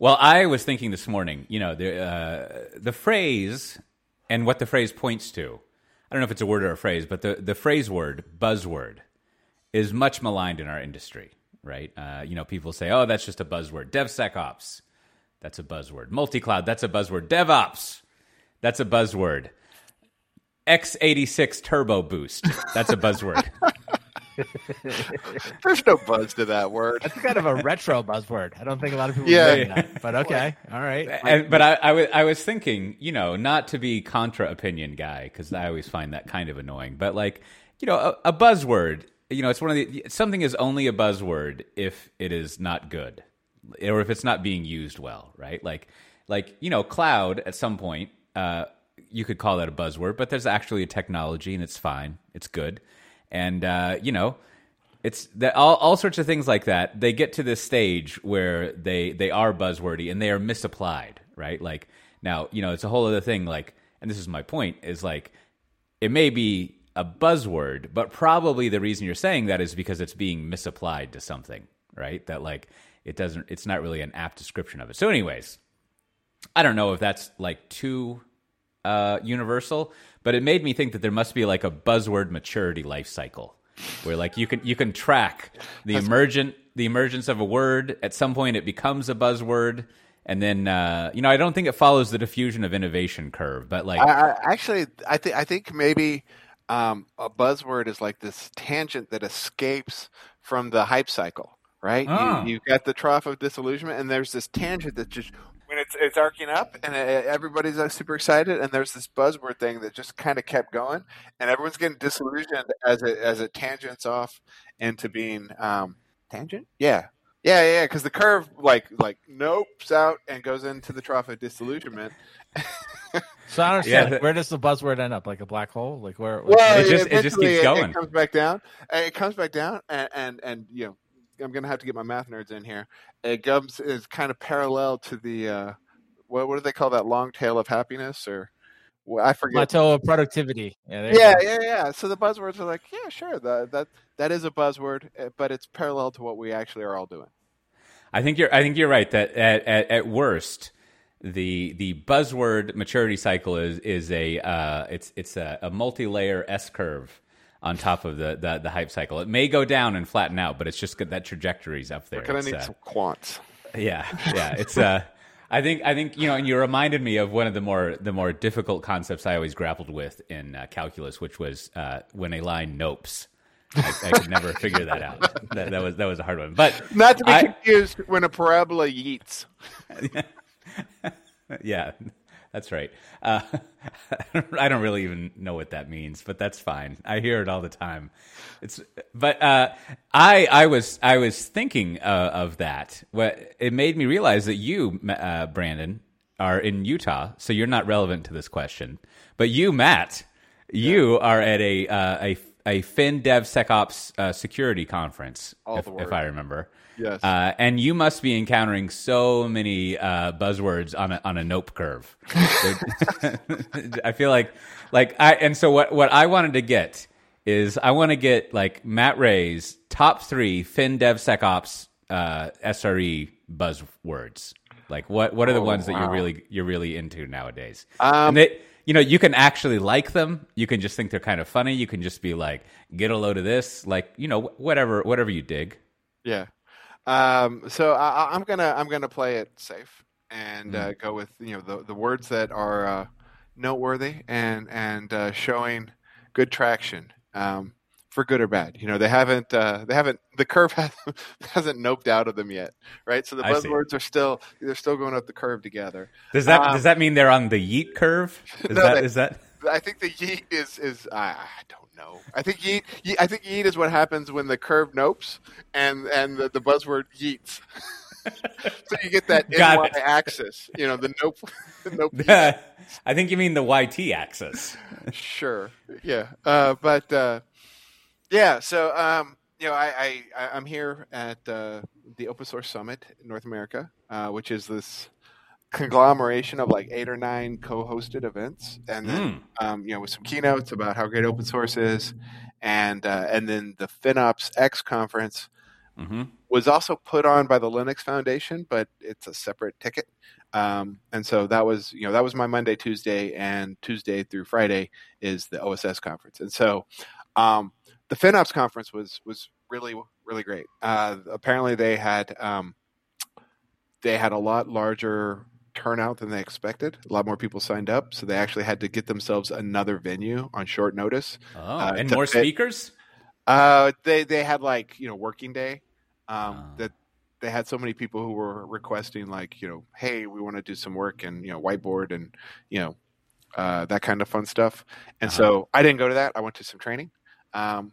Well, I was thinking this morning, you know, the uh, the phrase and what the phrase points to. I don't know if it's a word or a phrase, but the the phrase word buzzword is much maligned in our industry, right? Uh, you know, people say, "Oh, that's just a buzzword." DevSecOps, that's a buzzword. Multi-cloud, that's a buzzword. DevOps, that's a buzzword. x86 Turbo Boost, that's a buzzword. There's no buzz to that word. That's kind of a retro buzzword. I don't think a lot of people Yeah. yeah. that. But okay, all right. and, but I, I, was, was thinking, you know, not to be contra opinion guy because I always find that kind of annoying. But like, you know, a, a buzzword, you know, it's one of the something is only a buzzword if it is not good or if it's not being used well, right? Like, like you know, cloud at some point, uh, you could call that a buzzword, but there's actually a technology and it's fine, it's good, and uh, you know, it's that all, all sorts of things like that. They get to this stage where they they are buzzwordy and they are misapplied right? Like now you know it's a whole other thing. Like and this is my point is like it may be a buzzword but probably the reason you're saying that is because it's being misapplied to something right? That like it doesn't it's not really an apt description of it. So anyways i don't know if that's like too uh universal but it made me think that there must be like a buzzword maturity life cycle where like you can you can track the emergent the emergence of a word at some point it becomes a buzzword and then uh, you know I don't think it follows the diffusion of innovation curve but like I, I actually, I think, I think maybe um, a buzzword is like this tangent that escapes from the hype cycle, right? Ah. You, you've got the trough of disillusionment, and there's this tangent that just it's it's arcing up, and everybody's uh, super excited, and there's this buzzword thing that just kind of kept going, and everyone's getting disillusioned as it as it tangents off into being um, tangent, yeah. Yeah, yeah, because the curve like like nopes out and goes into the trough of disillusionment, So I don't understand. Yeah. Where does the buzzword end up? Like a black hole? Like where? Well, It just- it just keeps going. It, comes back down. It comes back down, and and, and you know, I'm gonna have to get my math nerds in here. It comes is kind of parallel to the uh, what what do they call that long tail of happiness or well, I forget. plateau of productivity. Yeah, Yeah, yeah, yeah. So the buzzwords are like, yeah, sure, that that that is a buzzword, uh, but it's parallel to what we actually are all doing. I think you're I think you're right that at, at, at worst the the buzzword maturity cycle is is a uh, it's it's a, a multi layer S curve on top of the, the the hype cycle. It may go down and flatten out, but it's just that trajectory's up there. We're gonna It's, need uh, some quants. Yeah, yeah. It's uh I think I think you know, and you reminded me of one of the more the more difficult concepts I always grappled with in uh, calculus, which was uh, when a line nopes. I, I could never figure that out. That, that was that was a hard one. But Not to be I- confused when a parabola yeets. yeah, that's right. Uh, I don't really even know what that means, but that's fine. I hear it all the time. It's but uh, I I was I was thinking uh, of that. What it made me realize that you, uh, Brandon, are in Utah, so you're not relevant to this question. But you, Matt, you are at a uh, a a Fin DevSecOps uh, security conference, if, if. I remember. Yes. Uh, and you must be encountering so many uh, buzzwords on a on a nope curve. I feel like like I and so what what I wanted to get is I want to get like Matt Ray's top three Fin DevSecOps uh, SRE buzzwords. Like what what are the Oh, ones that you're really you're really into nowadays? Um, you know, you can actually like them. You can just think they're kind of funny. You can just be like, get a load of this. Like you know, whatever whatever you dig. Yeah. Um, so I, I'm gonna I'm gonna play it safe and uh, go with you know the the words that are uh, noteworthy and and uh, showing good traction um, for good or bad. You know they haven't uh, they haven't the curve hasn't, hasn't noped out of them yet, right? So the buzzwords are still they're still going up the curve together. Does that Um, does that mean they're on the yeet curve? Is No, that they- is that? I think the yeet is is I, I don't know. I think yeet, ye- I think yeet is what happens when the curve nopes and and the, the buzzword yeets. so you get that Got NY it. axis, you know, the nope, the nope. I think you mean the YT axis. sure, yeah, uh, but uh, yeah. So um, you know, I, I I- I'm here at uh, the Open Source Summit in North America, uh, which is this conglomeration of like eight or nine co-hosted events, and then Mm. um, you know, with some keynotes about how great open source is, and uh, and then the FinOps X conference, hmm was also put on by the Linux Foundation, but it's a separate ticket. Um, and so that was, you know, that was my Monday, Tuesday, and Tuesday through Friday is the OSS conference. And so um, the FinOps conference was was really really great. Uh, apparently, they had um, they had a lot larger turnout than they expected. A lot more people signed up, so they actually had to get themselves another venue on short notice. Oh, Uh, and more fit- speakers. Uh, they they had like you know working day. Um, Oh. that they had so many people who were requesting like you know, hey, we want to do some work and you know whiteboard and you know uh, that kind of fun stuff. And Uh-huh. so I didn't go to that. I went to some training. Um,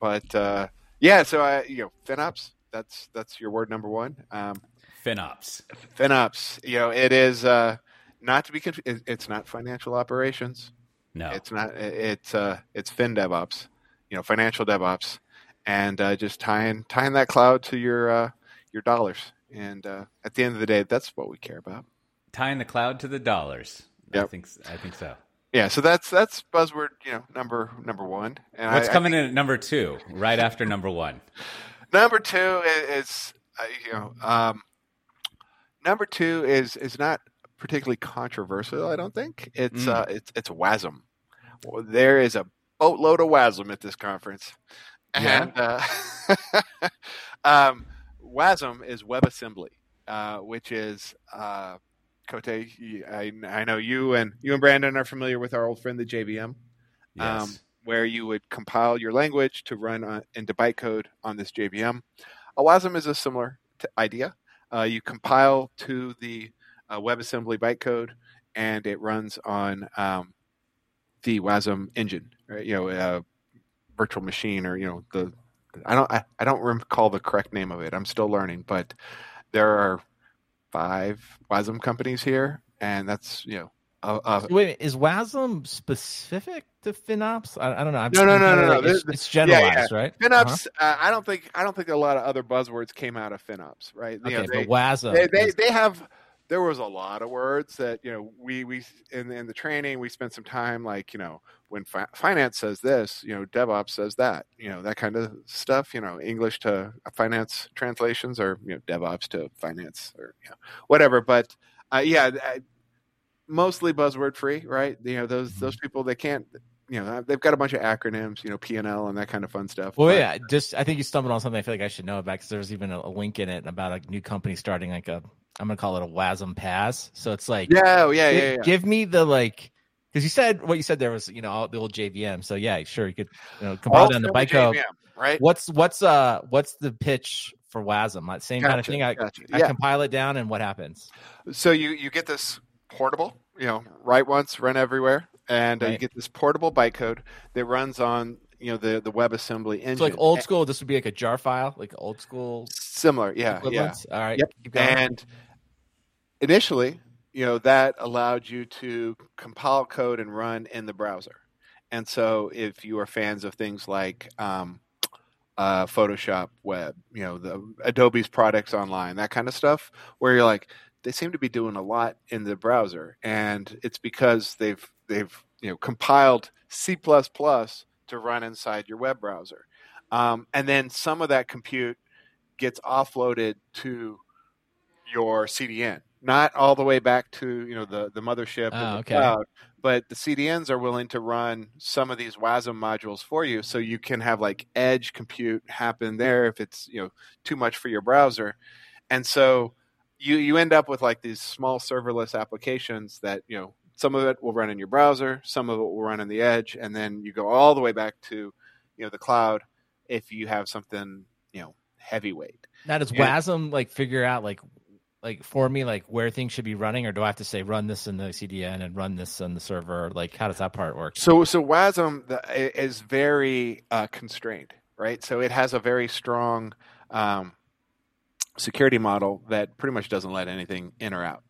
but uh, yeah, so I you know FinOps. That's that's your word number one. Um, FinOps. FinOps. You know it is uh, not to be conf- it's not financial operations. No. It's not. It's uh, it's fin DevOps, you know, financial DevOps, and uh, just tying tying that cloud to your uh, your dollars. And uh, at the end of the day, that's what we care about. Tying the cloud to the dollars. I think I think so. Yeah. So that's that's buzzword, you know, number number one. And What's I- I coming think in at number two, right after number one? Number two i- is, uh, you know, um, number two is is not particularly controversial. I don't think it's Mm. uh, it's it's WASM. Well, there is a boatload of WASM at this conference, Yeah. and uh, um, WASM is WebAssembly, uh, which is uh, Cote. I, I know you and you and Brandon are familiar with our old friend the JVM Yes. um, where you would compile your language to run on, into bytecode on this JVM. A WASM is a similar t- idea. Uh, you compile to the uh, WebAssembly bytecode, and it runs on um, the WASM engine, right? You know, uh, virtual machine, or you know, the I don't I, I don't recall the correct name of it. I'm still learning, but there are five WASM companies here, and that's you know. Uh, uh, Wait, is WASM specific to FinOps? I, I don't know. I'm No, no, no, no, no. like- It's, it's generalized, right? FinOps, uh, I don't think I don't think a lot of other buzzwords came out of FinOps, right? Uh-huh. You know, Okay, they, but WASM. they, they is- they have there was a lot of words that you know we we in in the training we spent some time like you know when fi- finance says this you know DevOps says that you know that kind of stuff you know English to finance translations or you know DevOps to finance or you know whatever but uh, yeah mostly buzzword free right you know those Mm-hmm. those people they can't you know they've got a bunch of acronyms you know P and that kind of fun stuff Well, but- yeah, just I think you stumbled on something I feel like I should know about because there's even a, a link in it about a new company starting like a I'm gonna call it a WASM PaaS. So it's like yeah oh, yeah gi- yeah, yeah. give me the like because you said what you said there was you know all the old JVM. So yeah, sure you could you know compile down the bytecode. JVM, right What's what's uh what's the pitch for WASM? Like, Same kind of thing. I, gotcha. I Yeah. compile it down and what happens? so you you get this portable you know write once run everywhere and uh, you get this portable bytecode that runs on you know the the WebAssembly engine. So like old school, this would be like a jar file, like old school similar yeah yeah. All right, Yep. and initially you know that allowed you to compile code and run in the browser. And so if you are fans of things like um, uh, photoshop web you know the adobe's products online that kind of stuff where you're like they seem to be doing a lot in the browser and it's because they've they've you know compiled c++ to run inside your web browser. Um, and then some of that compute gets offloaded to your CDN, not all the way back to you know the the mothership Oh, and the okay. cloud, but the CDNs are willing to run some of these WASM modules for you, so you can have like edge compute happen there if it's you know too much for your browser, and so you you end up with like these small serverless applications that you know some of it will run in your browser, some of it will run in the edge, and then you go all the way back to you know the cloud if you have something you know heavyweight. Now does. WASM like figure out like like for me like where things should be running, or do I have to say run this in the CDN and run this on the server? Like how does that part work? So so WASM the- is very uh, constrained, right? So it has a very strong um, security model that pretty much doesn't let anything in or out.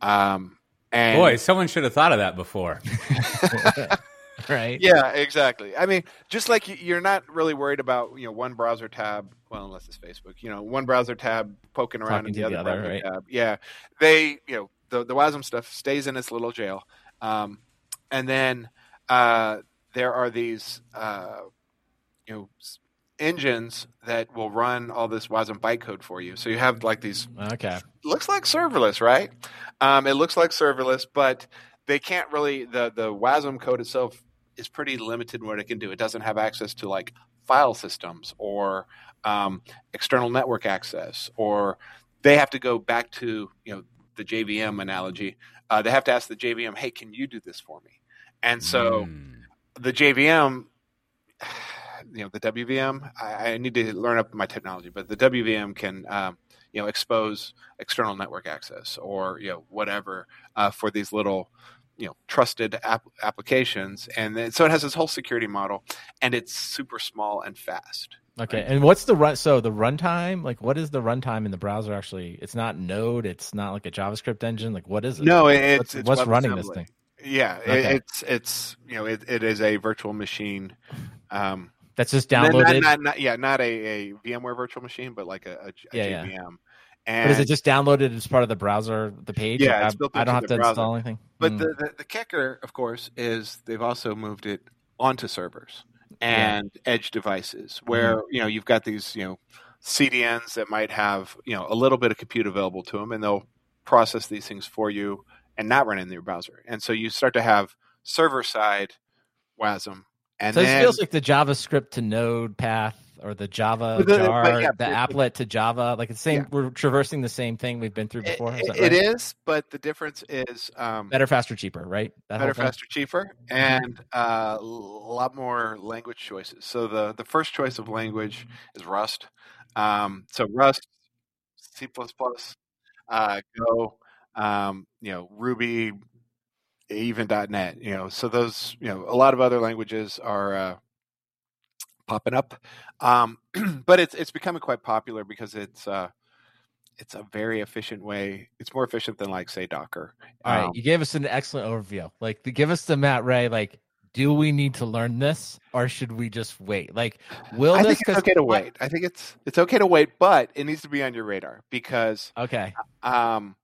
Um, and Boy, someone should have thought of that before. right? yeah, exactly. I mean, just like you- you're not really worried about you know one browser tab. Well, unless it's Facebook, you know, one browser tab poking around Talking in the other, the other, browser right? tab. Yeah, they you know the the WASM stuff stays in its little jail, um, and then uh, there are these uh, you know s- engines that will run all this WASM bytecode for you. So you have like these Okay. looks like serverless, right? Um, it looks like serverless, but they can't really the the WASM code itself is pretty limited in what it can do. It doesn't have access to like file systems or um, external network access, or they have to go back to you know the JVM analogy. Uh, they have to ask the JVM, "Hey, can you do this for me?" And so Mm. the JVM, you know, the WVM. I, I need to learn up my technology, but the WVM can, um, you know, expose external network access or you know whatever uh, for these little, you know, trusted app- applications, and then, so it has this whole security model, and it's super small and fast. Okay. And what's the run? So the runtime, like, what is the runtime in the browser? Actually, it's not Node. It's not like a JavaScript engine. Like, what is it? No, it's, what's, it's what's running this thing? Yeah, it, Okay. it's it's you know it, it is a virtual machine. Um, That's just not- downloaded. Not, not, yeah, not a, a VMware virtual machine, but like a, a, a Yeah, yeah. JVM. but And is it just downloaded as part of the browser, the page? Yeah, Like, it's I- built I don't have to browser. install anything. But Mm. the, the the kicker, of course, is they've also moved it onto servers and edge devices, where Mm-hmm. you know you've got these you know CDNs that might have you know a little bit of compute available to them, and they'll process these things for you and not run in your browser. And so you start to have server side WASM, and so then this feels like the JavaScript to Node path or the Java the- jar, yeah, the applet to Java. Like it's the same. Yeah. We're traversing the same thing we've been through before. Is right? it is, but the difference is um, better, faster, cheaper, right? That better, faster, cheaper, and uh, a lot more language choices. So the the first choice of language is Rust. Um, so Rust, C++, uh, Go, um, you know, Ruby, even .NET. You know, so those you know a lot of other languages are uh, popping up, um, but it's it's becoming quite popular because it's. Uh, it's a very efficient way. It's more efficient than like say Docker. All right, Um, you gave us an excellent overview. Like, to give us the Matt Ray. Like, do we need to learn this, or should we just wait? Like, will I this? think it's okay to wait. I think it's it's okay to wait, but it needs to be on your radar because Okay. um,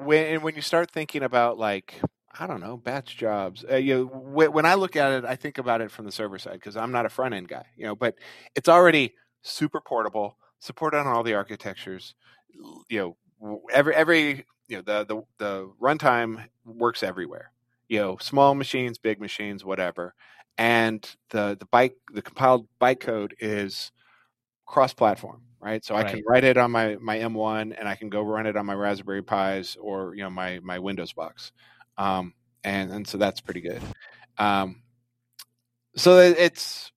when when you start thinking about like I don't know batch jobs, uh, you know, when, I look at it, I think about it from the server side because I'm not a front end guy, you know, but it's already super portable, supported on all the architectures, you know, every every you know the the the runtime works everywhere, you know, small machines, big machines, whatever, and the the byte the compiled bytecode is cross platform, right? So I can write it on my my M1 and I can go run it on my Raspberry Pis or you know my my Windows box, um, and and so that's pretty good. Um, so it's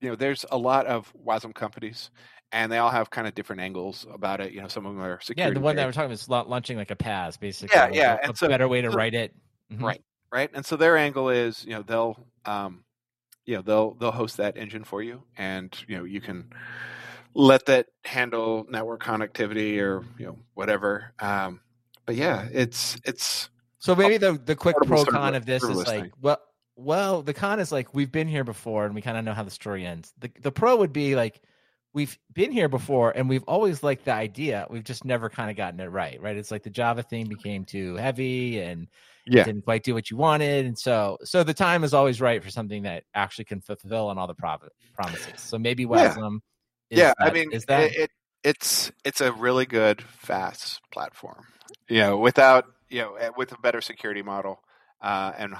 you know there's a lot of WASM companies and they all have kind of different angles about it. You know, some of them are Yeah, the one that we're talking about is launching like a PaaS, basically. Yeah, yeah, A, a so- better way to write it. Mhm. right right and so their angle is you know they'll um you know they'll they'll host that engine for you and you know you can let that handle network connectivity or you know whatever um but yeah it's it's So maybe the the quick pro con of this is like, well, well, the con is like we've been here before and we kind of know how the story ends. The the pro would be like we've been here before and we've always liked the idea. We've just never kind of gotten it right, right? It's like the Java thing became too heavy and Yeah. didn't quite do what you wanted, and so so the time is always right for something that actually can fulfill on all the promises. So maybe Yeah. Is yeah i mean is that it, it it's it's a really good fast platform you know without you know eh, with a better security model uh and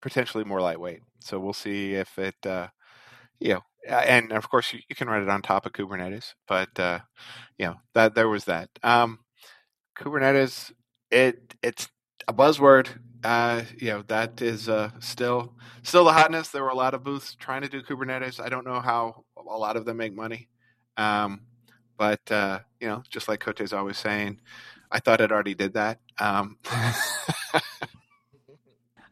potentially more lightweight. So we'll see if it uh you know and of course you, you can run it on top of kubernetes but uh you know that there was that. Um kubernetes it it's a buzzword uh you know that is uh still still the hotness there were a lot of booths trying to do kubernetes i don't know how a lot of them make money um but uh you know just like Cote's always saying i thought it already did that um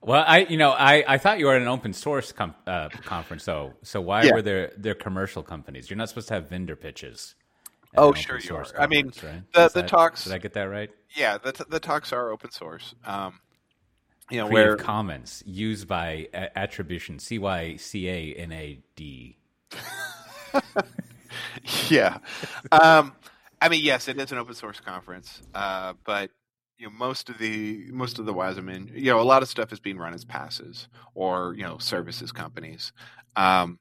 Well, I you know I, I thought you were at an open source com- uh, conference though. So why Yeah. were there there commercial companies? You're not supposed to have vendor pitches. Oh, sure you are. I mean, right? the- Is the that- talks- Did I get that right? yeah the, the talks are open source um you know Creative where Commons used by a- attribution C Y C A N A D. yeah. Um, I mean, yes, it is an open source conference, uh, but you know, most of the most of the WASM, you know, a lot of stuff is being run as passes or you know services companies. Um,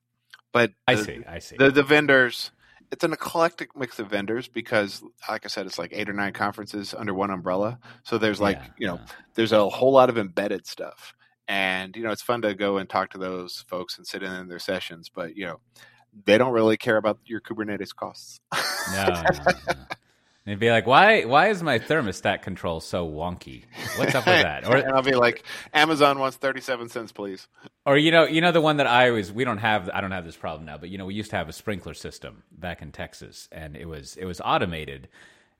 But I the- see. I see. the the vendors it's an eclectic mix of vendors because like i said it's like eight or nine conferences under one umbrella so there's like Yeah, you know yeah. there's a whole lot of embedded stuff and you know it's fun to go and talk to those folks and sit in their sessions but you know they don't really care about your kubernetes costs No, no, no. They'd be like, "Why? Why is my thermostat control so wonky? What's up with that?" Or, and i'll be like amazon wants 37 cents please or you know, you know the one that I always we don't have. I don't have this problem now, but you know, we used to have a sprinkler system back in Texas, and it was it was automated.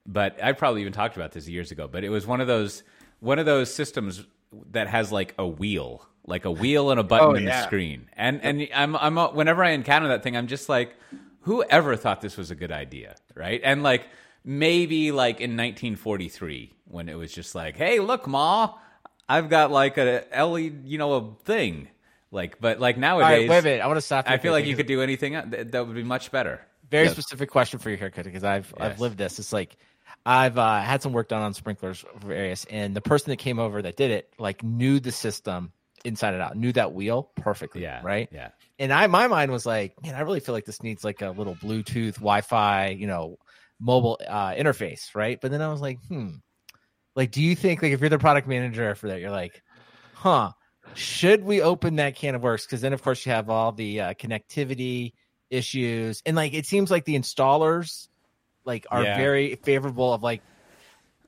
But I probably even talked about this years ago. But it was one of those one of those systems that has like a wheel, like a wheel and a button Oh, in the screen. And and I'm I'm whenever I encounter that thing, I'm just like, whoever thought this was a good idea, right? And like maybe like in 1943 when it was just like, hey, look, ma, I've got like a LED, you know, a thing. Like, but like nowadays, right, wait a minute. I want to stop. I feel like you could do anything uh, that, that would be much better. very Yes. specific question for your haircut because I've I've lived this. It's like I've uh, had some work done on sprinklers for various, and the person that came over that did it like knew the system inside and out, knew that wheel perfectly. Yeah, right. Yeah, And I my mind was like, man, I really feel like this needs like a little Bluetooth, Wi-Fi, you know, mobile uh, interface, right? But then I was like, hmm, like, do you think like if you're the product manager for that, you're like, huh, should we open that can of worms? Because then of course you have all the uh, connectivity issues, and like it seems like the installers like are Yeah. very favorable of like.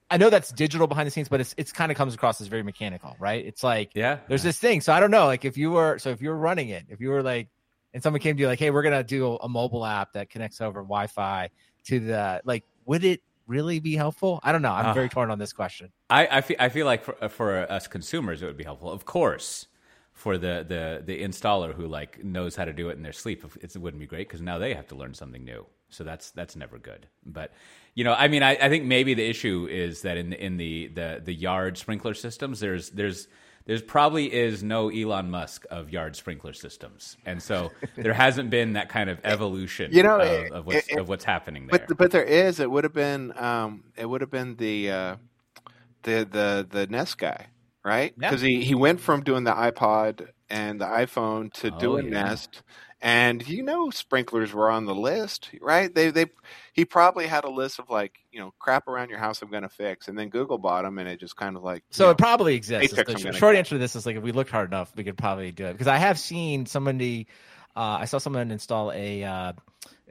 I know that's digital behind the scenes, but it's it's kind of comes across as very mechanical, right? It's like yeah. there's this thing. So I don't know, like if you were so if you were running it, if you were like and someone came to you like, hey, we're gonna do a mobile app that connects over Wi-Fi to the like, would it really be helpful? I don't know. I'm Ah. very torn on this question. I, I feel I feel like for, for us consumers, it would be helpful. Of course, for the the the installer who like knows how to do it in their sleep, it wouldn't be great because now they have to learn something new. So that's that's never good. But you know, I mean, I, I think maybe the issue is that in in the the the yard sprinkler systems, there's there's there's probably is no Elon Musk of yard sprinkler systems, and so there hasn't been that kind of evolution, You know, of, of what's it- of what's happening there. but but there is it would have been um it would have been the uh the the the nest guy right Yeah. because he he went from doing the ipod and the iphone to Oh, doing yeah. nest and you know sprinklers were on the list right they they he probably had a list of like you know crap around your house i'm gonna fix and then google bought them and it just kind of like you So know, it probably exists. The I'm sh- gonna short guess. answer to this is like if we looked hard enough, we could probably do it. Because I have seen somebody, uh, I saw someone install a, uh,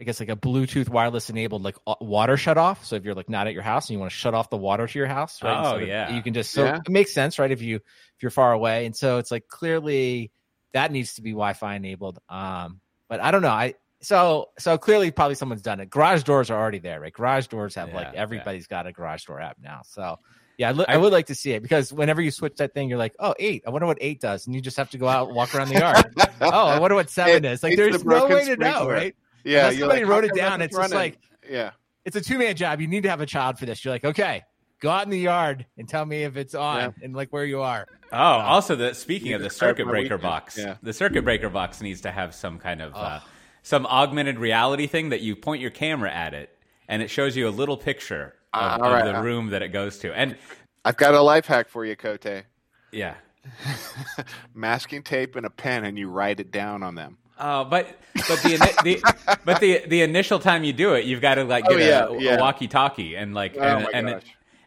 I guess like a Bluetooth wireless enabled like water shut off. So if you're like not at your house and you want to shut off the water to your house, right? Oh, so yeah. you can just so Yeah. it makes sense, right? If you if you're far away, and so it's like clearly that needs to be Wi-Fi enabled. Um, but I don't know. I so so clearly probably someone's done it. Garage doors are already there, right? Garage doors have like Yeah, yeah. everybody's got a garage door app now. So yeah, I, li- I I- would like to see it because whenever you switch that thing, you're like, oh, eight. I wonder what eight does, and you just have to go out and walk around the yard. oh, I wonder what seven It- is. Like, it's the there's no way to know, right? yeah Unless somebody like, wrote it down, it's just like yeah it's a two man job. You need to have a child for this. You're like, okay, go out in the yard and tell me if it's on Yeah. and like where you are. Oh, also the speaking of the circuit breaker box, Yeah. the circuit breaker box needs to have some kind of uh, Oh. some augmented reality thing that you point your camera at it and it shows you a little picture of, Uh, of all right. the room that it goes to. And i've got a life hack for you cote yeah, masking tape and a pen and you write it down on them uh, but but the, the but the the initial time you do it, you've got to like Oh, get yeah, a, yeah. a walkie-talkie and like Oh, and my and, gosh.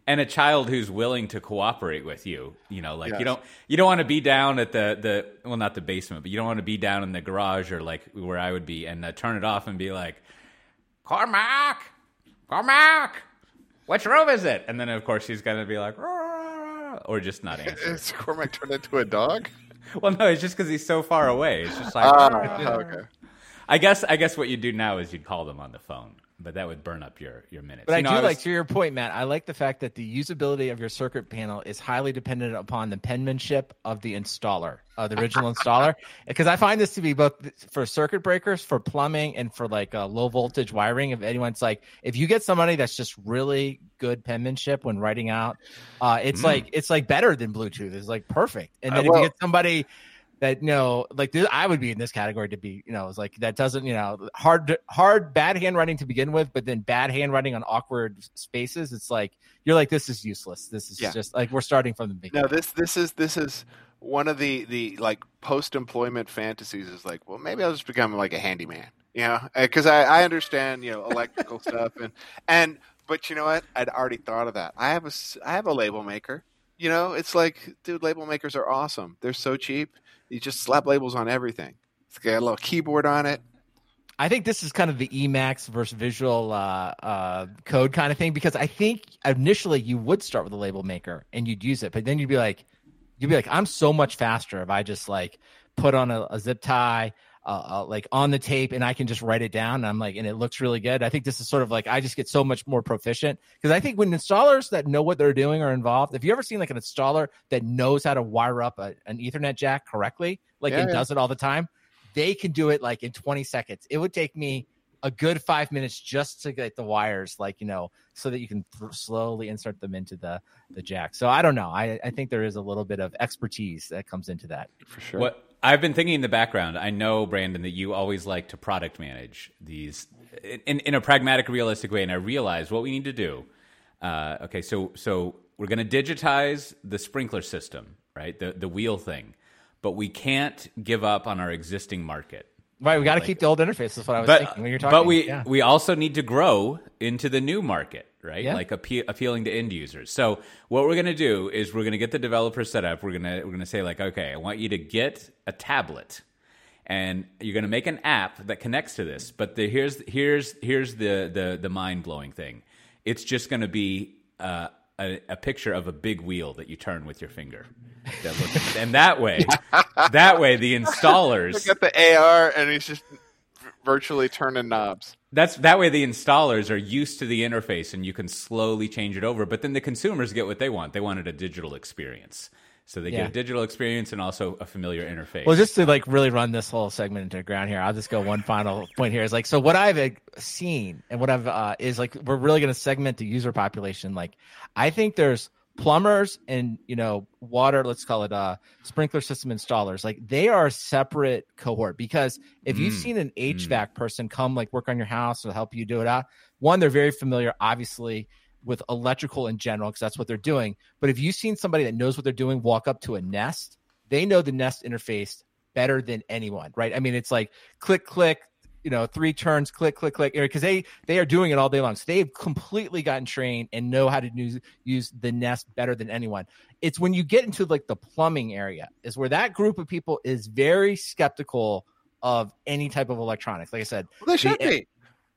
And a child who's willing to cooperate with you. You know, like Yes. you don't you don't want to be down at the the well not the basement, but you don't want to be down in the garage or like where I would be and uh, turn it off and be like, Cormac, Cormac, which room is it? And then of course he's gonna be like, "Rah," or just not answer. is cormac turned into a dog well, no, it's just because he's so far away. It's just like. Ah, okay I guess I guess what you'd do now is you'd call them on the phone, but that would burn up your your minutes. But You know, I do was- like to your point, Matt. I like the fact that the usability of your circuit panel is highly dependent upon the penmanship of the installer, uh, the original installer. Because I find this to be both for circuit breakers, for plumbing, and for like uh, low voltage wiring. If anyone's like, if you get somebody that's just really good penmanship when writing out, uh, it's Mm. like it's like better than Bluetooth. It's like perfect. And then Uh, if you get somebody that you know like this, i would be in this category to be you know it's like that doesn't you know hard hard bad handwriting to begin with but then bad handwriting on awkward spaces it's like you're like this is useless this is Yeah. just like we're starting from the beginning No, this this is this is one of the the like post employment fantasies is like, well, maybe I'll just become like a handyman. You know, uh, because I, I understand you know electrical stuff and and but you know what? I'd already thought of that. I have a I have a label maker. You know, it's like, dude, label makers are awesome. They're so cheap. You just slap labels on everything. It's got a little keyboard on it. I think this is kind of the Emacs versus visual uh, uh, code kind of thing because I think initially you would start with a label maker and you'd use it, but then you'd be like, you'd be like, I'm so much faster if I just like put on a, a zip tie, uh, uh, like on the tape, and I can just write it down. And I'm like, and it looks really good. I think this is sort of like I just get so much more proficient because I think when installers that know what they're doing are involved. If you ever seen like an installer that knows how to wire up a, an Ethernet jack correctly, like Yeah, it yeah. does it all the time, they can do it like in 20 seconds. It would take me a good five minutes just to get the wires, like you know, so that you can th- slowly insert them into the the jack. So I don't know. I I think there is a little bit of expertise that comes into that. For sure. What I've been thinking in the background, I know Brandon that you always like to product manage these in, in a pragmatic, realistic way, and I realize what we need to do. Uh, okay, so so we're going to digitize the sprinkler system, right? The the wheel thing, but we can't give up on our existing market. Right, we got to keep the old interface. That's what I was But thinking when you're talking. but we yeah. we also need to grow into the new market, right? Yeah. Like appe- appealing to end users. So what we're going to do is we're going to get the developer set up. We're going to we're going to say like, okay, I want you to get a tablet, and you're going to make an app that connects to this. But the, here's here's here's the the the mind blowing thing. It's just going to be uh, a, a picture of a big wheel that you turn with your finger. That looks, and that way, that way the installers Look at the AR, and he's just virtually turning knobs. That's that way the installers are used to the interface and you can slowly change it over. But then the consumers get what they want. They wanted a digital experience. So they Yeah. get a digital experience and also a familiar interface. Well, just to like really run this whole segment into the ground here, I'll just go one final point here. Is like so what I've uh, seen and what I've uh, is like we're really going to segment the user population. Like I think there's plumbers and you know water let's call it uh sprinkler system installers. Like they are a separate cohort because if you've Mm. seen an hvac person come like work on your house or help you do it out one they're very familiar obviously with electrical in general because that's what they're doing. But if you've seen somebody that knows what they're doing walk up to a nest they know the nest interface better than anyone right? I mean it's like click click you know three turns click click click because they they are doing it all day long so they've completely gotten trained and know how to use use the nest better than anyone it's when you get into like the plumbing area is where that group of people is very skeptical of any type of electronics like i said Well, they should The- be.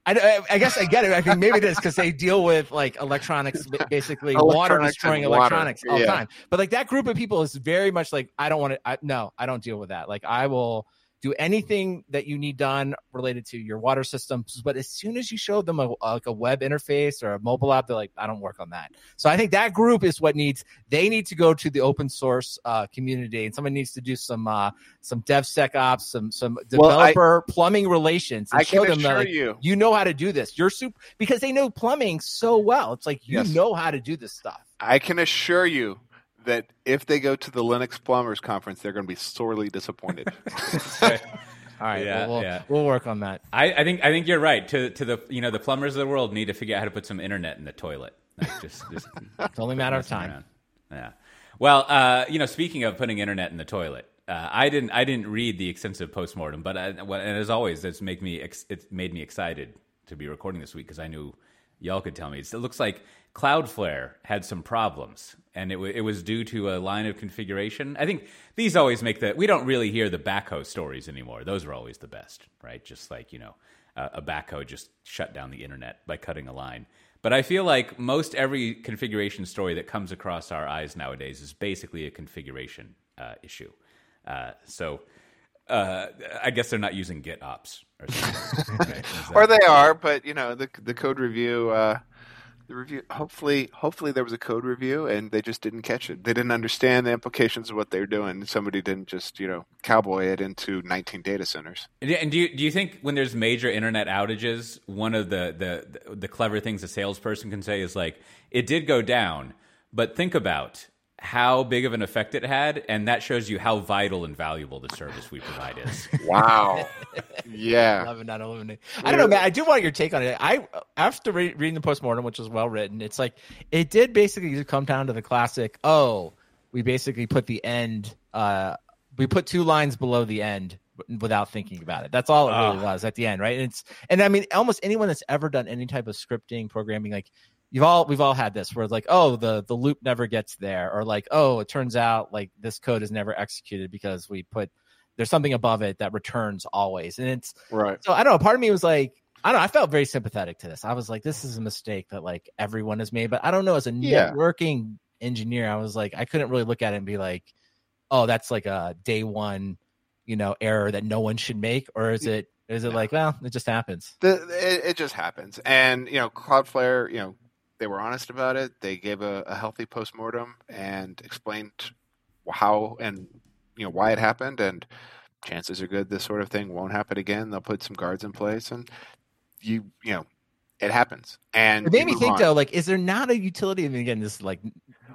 I, I- guess I get it. I think maybe it is because they deal with like electronics, ba- basically water destroying water, electronics all the yeah. time. But like that group of people is very much like, I don't want to, I, no, I don't deal with that. Like I will do anything that you need done related to your water systems. But as soon as you show them a, like a web interface or a mobile app, they're like, I don't work on that. So I think that group is what needs, they need to go to the open source uh, community and someone needs to do some, uh, some DevSecOps, some, some Well, I- developer plumbing relations and I show can them that assure like, you. you know how to do this. You're super because they know plumbing so well. It's like you Yes. know how to do this stuff. I can assure you that if they go to the Linux Plumbers Conference, they're going to be sorely disappointed. All right, Yeah, we'll, we'll, yeah. we'll work on that. I, I think I think you're right. To to the you know the plumbers of the world need to figure out how to put some internet in the toilet. Like, just, just It's only a matter of time. around. Yeah. Well, uh, you know, speaking of putting internet in the toilet, uh, I didn't I didn't read the extensive postmortem, but I, and as always, it's make me ex- it made me excited to be recording this week because I knew y'all could tell me. It's, it looks like Cloudflare had some problems, and it, w- it was due to a line of configuration. I think these always make the we don't really hear the backhoe stories anymore. Those are always the best, right? Just like you know, uh, a backhoe just shut down the internet by cutting a line. But I feel like most every configuration story that comes across our eyes nowadays is basically a configuration uh, issue. Uh, so uh, I guess they're not using GitOps or something. right? Is or they are, but you know the the code review. The review. Hopefully, hopefully there was a code review and they just didn't catch it. They didn't understand the implications of what they were doing. Somebody didn't just you know cowboy it into 19 data centers. And do you, do you think when there's major internet outages, one of the, the, the clever things a salesperson can say is like, it did go down, but think about how big of an effect it had, and that shows you how vital and valuable the service we provide is. Wow. yeah. Love it, not eliminate. I don't know, man. I do want your take on it. I after re- reading the postmortem, which was well written, it's like it did basically just come down to the classic. Oh, we basically put the end. Uh, we put two lines below the end without thinking about it. That's all it really Ah. was at the end, right? And it's and I mean, almost anyone that's ever done any type of scripting, programming, like you've all we've all had this where it's like, oh, the the loop never gets there, or like, oh, it turns out like this code is never executed because we put there's something above it that returns always, and it's Right. so I don't know. Part of me was like, I don't know. I felt very sympathetic to this. I was like, this is a mistake that like everyone has made. But I don't know. As a Yeah. networking engineer, I was like, I couldn't really look at it and be like, oh, that's like a day one, you know, error that no one should make, or is it? Is it No. like, well, it just happens? The, it, it just happens, and you know, Cloudflare, you know, they were honest about it. They gave a, a healthy postmortem and explained how and you know why it happened, and chances are good this sort of thing won't happen again. They'll put some guards in place, and you you know, it happens. And It made me think on. though, like, is there not a utility? And again, this like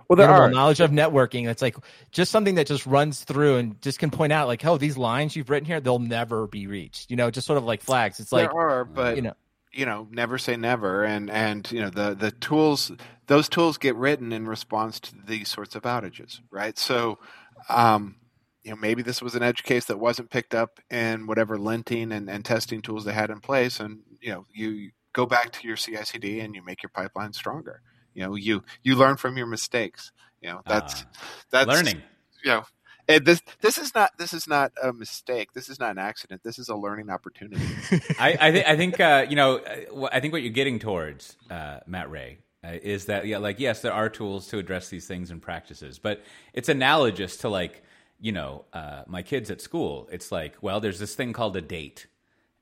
Well, there are. knowledge of networking. It's like just something that just runs through and just can point out, like, oh, these lines you've written here, they'll never be reached. You know, just sort of like flags. It's like, there are, but you know, you know, never say never, and and you know the the tools, those tools get written in response to these sorts of outages, right? So, um, you know, maybe this was an edge case that wasn't picked up in whatever linting and, and testing tools they had in place, and you know, you go back to your CI/CD and you make your pipeline stronger. You know, you you learn from your mistakes. You know, that's Ah, that's learning. You know. And this this is not this is not a mistake. This is not an accident. This is a learning opportunity. I, I, th- I think uh, you know. uh, I think what you're getting towards, uh, Matt Ray, uh, is that yeah, like yes, there are tools to address these things and practices, but it's analogous to like you know uh, my kids at school. It's like well, there's this thing called a date,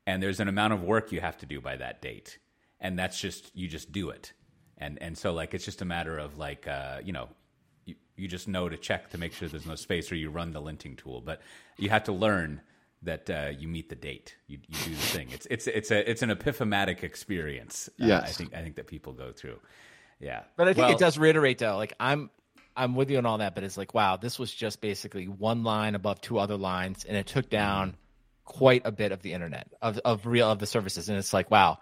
and there's an amount of work you have to do by that date, and that's just you just do it, and and so like it's just a matter of like uh, you know you, you just know to check to make sure there's no space or you run the linting tool. But you have to learn that uh, you meet the date. You, you do the thing. It's it's it's a it's an epiphomatic experience uh, i think i think that people go through. Yeah. But I think Well, it does reiterate though, like I'm I'm with you on all that, but it's like, wow, this was just basically one line above two other lines, and it took down quite a bit of the internet of of real of the services. And it's like, wow.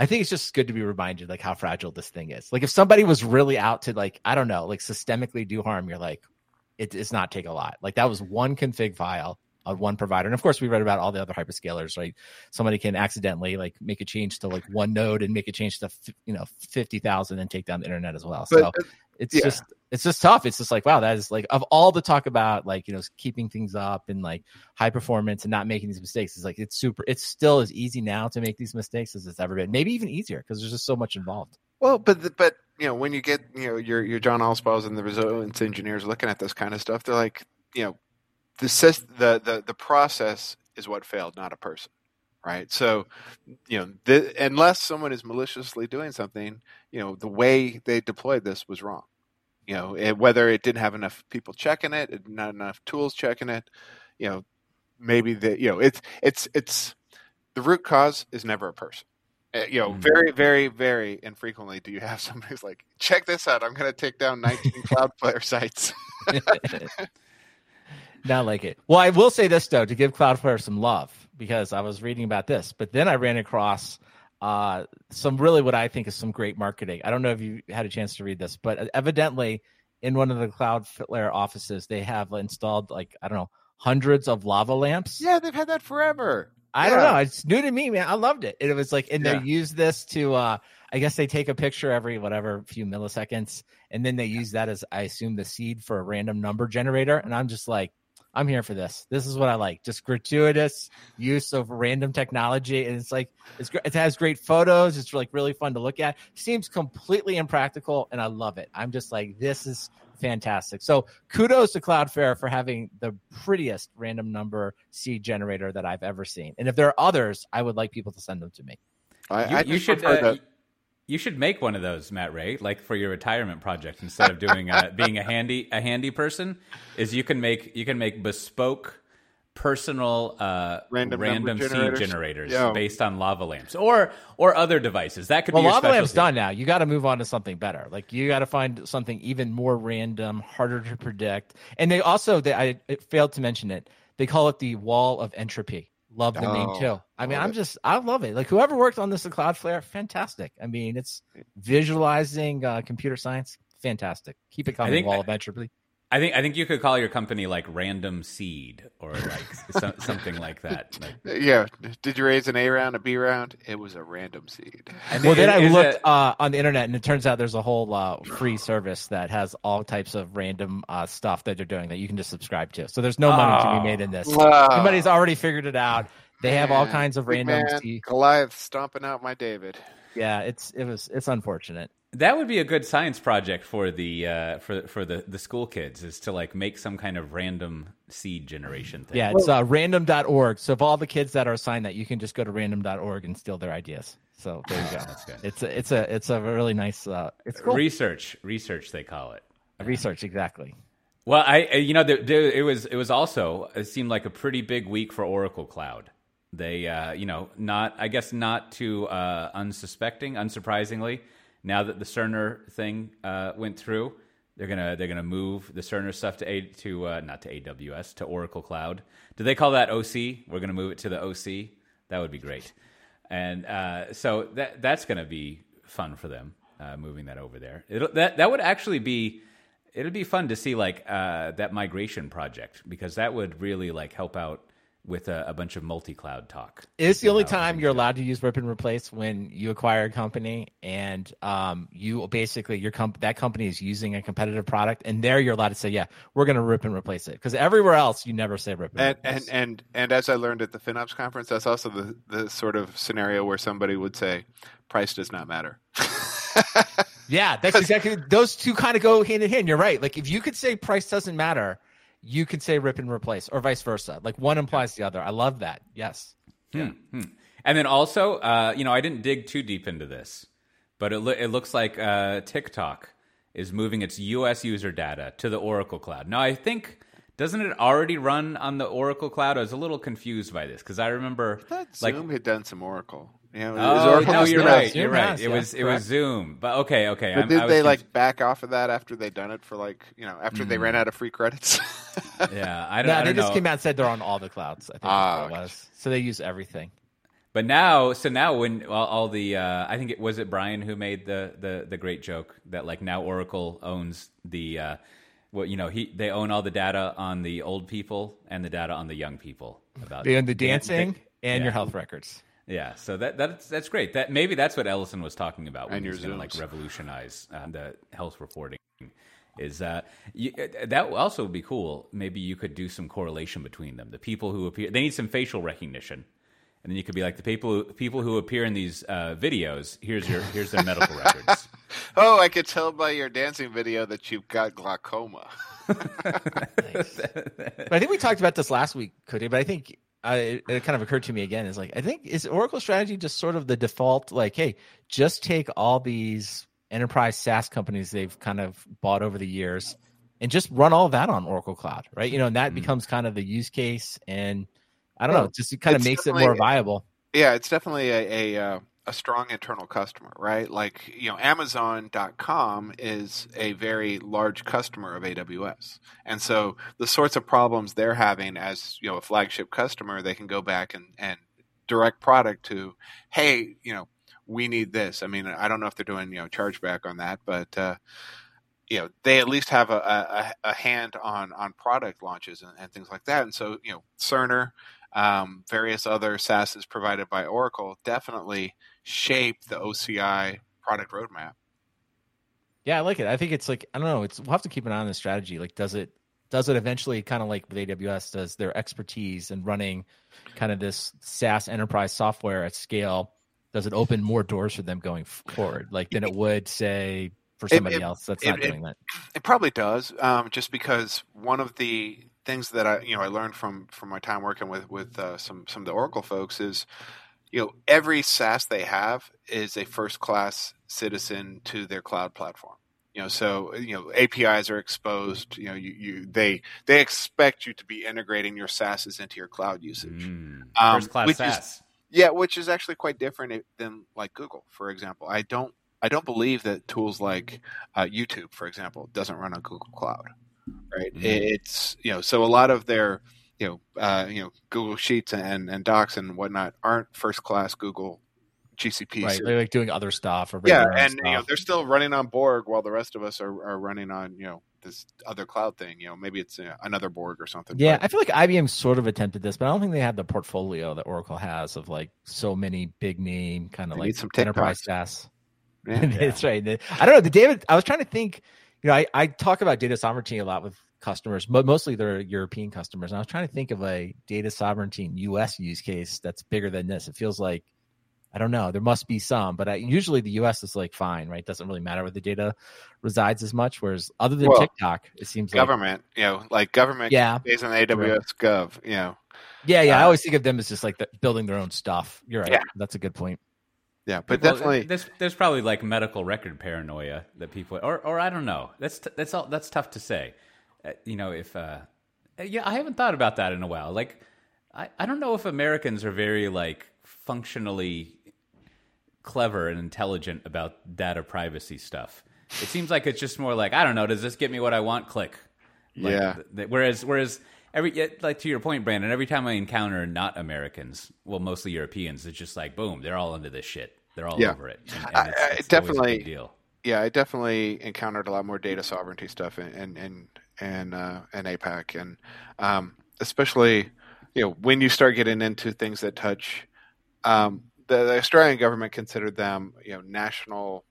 I think it's just good to be reminded like how fragile this thing is. Like if somebody was really out to like, I don't know, like systemically do harm, you're like, it does not take a lot. Like that was one config file on one provider. And of course we read about all the other hyperscalers, right? Somebody can accidentally like make a change to like one node and make a change to you know 50,000 and take down the internet as well. so But it's yeah. just it's just tough. It's just like wow, that is like of all the talk about like you know keeping things up and like high performance and not making these mistakes. It's like it's super. It's still as easy now to make these mistakes as it's ever been. Maybe even easier because there's just so much involved. Well, but the, but you know when you get you know your your John Allspaws and the resilience engineers looking at this kind of stuff, they're like, you know, the the the the process is what failed, not a person, right? So, you know, the, unless someone is maliciously doing something, you know, the way they deployed this was wrong. You know, it, whether it didn't have enough people checking it, not enough tools checking it, you know, maybe the you know it's it's it's the root cause is never a person. Uh, you know, Mhm. very, very, very infrequently do you have somebody who's like, check this out. I'm going to take down 19 Cloudflare sites. Not like it. Well, I will say this though to give Cloudflare some love because I was reading about this, but then I ran across uh, some really what I think is some great marketing. I don't know if you had a chance to read this, but evidently in one of the Cloudflare offices they have installed like I don't know hundreds of lava lamps. yeah, they've had that forever. I don't know. It's new to me, man. I loved it. And it was like, and they use this to, uh, I guess they take a picture every whatever few milliseconds, and then they use that as, I assume, the seed for a random number generator. And I'm just like, I'm here for this. This is what I like. Just gratuitous use of random technology, and it's like it's it has great photos. It's like really fun to look at. Seems completely impractical, and I love it. I'm just like, this is fantastic. So kudos to Cloudflare for having the prettiest random number seed generator that I've ever seen. And if there are others, I would like people to send them to me. I, you, I you should prefer uh, the- you should make one of those matt ray like for your retirement project instead of doing uh, being a handy a handy person is you can make you can make bespoke personal uh, Random random, number seed generators? generators Yeah. based on lava lamps or or other devices that could Well, be your Lava Lamp's done now. You got to move on to something better. Like you got to find something even more random, harder to predict. And they also, they, I failed to mention it. They call it the wall of entropy. Love the name Oh, too. I mean, I'm it. just, I love it. Like whoever worked on this at Cloudflare, fantastic. I mean, it's visualizing uh, computer science, fantastic. Keep it coming. think- wall of entropy. I think I think you could call your company like Random Seed or like so, something like that. Like, Yeah. Did you raise an A round, a B round? It was a random seed. and Well, then I looked it- uh, on the internet, and it turns out there's a whole uh, free service that has all types of random uh, stuff that they're doing that you can just subscribe to. So there's no money to be made in this. Wow. Somebody's already figured it out. They have all kinds of random. man, C- Goliath stomping out my David. yeah, it's it was it's unfortunate. That would be a good science project for the uh, for for the, the school kids is to like make some kind of random seed generation thing. Yeah, it's uh, random.org. So if all the kids that are assigned that, you can just go to random.org and steal their ideas. So there you go. That's good. It's a, it's a it's a really nice uh, it's cool Research, research, they call it. research exactly. Well, I I- you know there, there, it was it was also it seemed like a pretty big week for Oracle Cloud. They uh, you know not I guess not too uh, unsuspecting, unsurprisingly. Now that the Cerner thing uh, went through, they're gonna they're gonna move the Cerner stuff to a to uh, not to AWS to Oracle Cloud. Do they call that OC? We're gonna move it to the OC. That would be great. And uh, so that that's gonna be fun for them uh, moving that over there. It'll, that that would actually be it'd be fun to see like uh, that migration project because that would really like help out with a, a bunch of multi-cloud talk. It's the only time you're allowed to use rip and replace when you acquire a company and um, you basically your comp- that company is using a competitive product and there you're allowed to say yeah we're going to rip and replace it because everywhere else you never say rip and, And, replace. and and and as I learned at the FinOps conference, that's also the the sort of scenario where somebody would say, "Price does not matter." yeah that's exactly those two kind of go hand in hand. You're right. Like if you could say price doesn't matter, you could say rip and replace or vice versa. Like one implies the other. I love that. Yes. Hmm, hmm. And then also, uh, you know, I didn't dig too deep into this, but it, lo- it looks like uh, TikTok is moving its U.S. user data to the Oracle Cloud. Now, I think doesn't it already run on the Oracle Cloud? I was a little confused by this because I remember I thought like Zoom had done some Oracle. You know, is Oh Oracle no, you're right. You're right. it was it was Zoom, but okay, okay. But I'm- did I was they conf- like back off of that after they'd done it for like you know after they ran out of free credits? Yeah, I don't, No, I they don't just know. came out and said they're on all the clouds. I think Ah, that's what it was. So they use everything. But now, so now when all, all the, uh, I think it was it Brian who made the, the the great joke that like now Oracle owns the, uh, what you know he they own all the data on the old people and the data on the young people about They own the dan- dancing and yeah. your health records. Yeah, so that that's that's great. That maybe that's what Ellison was talking about when he was going to like revolutionize uh, the health reporting. Is uh, you, uh, that also would be cool? Maybe you could do some correlation between them. The people who appear, they need some facial recognition, and then you could be like the people who, people who appear in these uh, videos. Here's your here's their medical records. oh, I could tell by your dancing video that you've got glaucoma. But I think we talked about this last week, Cody. But I think uh, it, it kind of occurred to me again. Is like I think is Oracle strategy just sort of the default? Like, hey, just take all these enterprise SaaS companies they've kind of bought over the years, and just run all that on Oracle Cloud, right? You know, and that Mhm. becomes kind of the use case, and I don't know, just it kind of makes it more viable. Yeah, it's definitely a a, uh, a strong internal customer, right? Like you know, Amazon.com is a very large customer of AWS, and so the sorts of problems they're having as you know a flagship customer, they can go back and and direct product to, hey, you know, we need this. I mean, I don't know if they're doing you know chargeback on that, but uh, you know they at least have a, a, a hand on on product launches and, and things like that. And so you know, Cerner, um, various other SaaSes provided by Oracle definitely shape the OCI product roadmap. Yeah, I like it. I think it's like I don't know. It's we'll have to keep an eye on the strategy. Like, does it does it eventually kind of like with AWS does their expertise in running kind of this SaaS enterprise software at scale? Does it open more doors for them going forward, like than it would say for It- somebody it- else that's it- not it- doing that? It probably does, um, just because one of the things that I you know I learned from from my time working with with uh, some some of the Oracle folks is you know every SaaS they have is a first class citizen to their cloud platform. You know, so you know APIs are exposed. You know, you, you they they expect you to be integrating your SaaSes into your cloud usage. Mm. Um, First class which is- SaaS. Yeah, which is actually quite different than like Google, for example. I don't I don't believe that tools like uh, YouTube, for example, doesn't run on Google Cloud, right? Mm. It's you know so a lot of their you know uh, you know Google Sheets and and Docs and whatnot aren't first class Google GCP. Right, they're like doing other stuff or Yeah, writing their own and you know they're still running on Borg while the rest of us are, are running on you know this other cloud thing. You know, maybe it's uh, another Borg or something. Yeah, but- I feel like IBM sort of attempted this, but I don't think they have the portfolio that Oracle has of like so many big name kind of like some enterprise. SaaS. yeah. That's right. I don't know. The David, I was trying to think. You know, I, I talk about data sovereignty a lot with customers, but mostly they're European customers. And I was trying to think of a data sovereignty in U.S. use case that's bigger than this. It feels like I don't know. There must be some, but I, usually the U.S. is like fine, right? Doesn't really matter where the data resides as much. Whereas other than Well, TikTok, it seems like government. You know, like government yeah, based on AWS Gov. You know, yeah, yeah. I Uh, always think of them as just like the, building their own stuff. You're right. Yeah. That's a good point. yeah, but Well, definitely. there's there's probably like medical record paranoia that people or or I don't know. That's t- that's all that's tough to say. Uh, you know, if uh, yeah, I haven't thought about that in a while. Like, I I don't know if Americans are very like functionally clever and intelligent about data privacy stuff. It seems like it's just more like I don't know. Does this get me what I want? Click. Like, Yeah. th- th- whereas whereas every like to your point, Brandon, every time I encounter not Americans, well, mostly Europeans, it's just like boom, they're all into this shit. They're all Yeah. over it. And, and it's, I it's definitely- deal. yeah, I definitely encountered a lot more data sovereignty stuff and and, in in, uh, in APAC, and um, especially you know when you start getting into things that touch um, the, the Australian government considered them you know national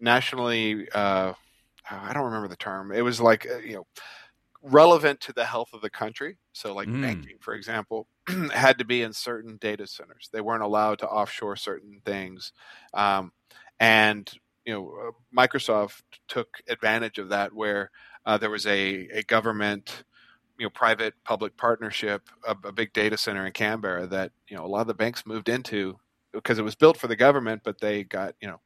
nationally uh, I don't remember the term. It was like uh, you know relevant to the health of the country. So like Mm. banking, for example, had to be in certain data centers. They weren't allowed to offshore certain things. Um, and you know, uh, Microsoft took advantage of that, where uh, there was a, a government, you know, private public partnership, a, a big data center in Canberra that you know a lot of the banks moved into because it was built for the government, but they got you know,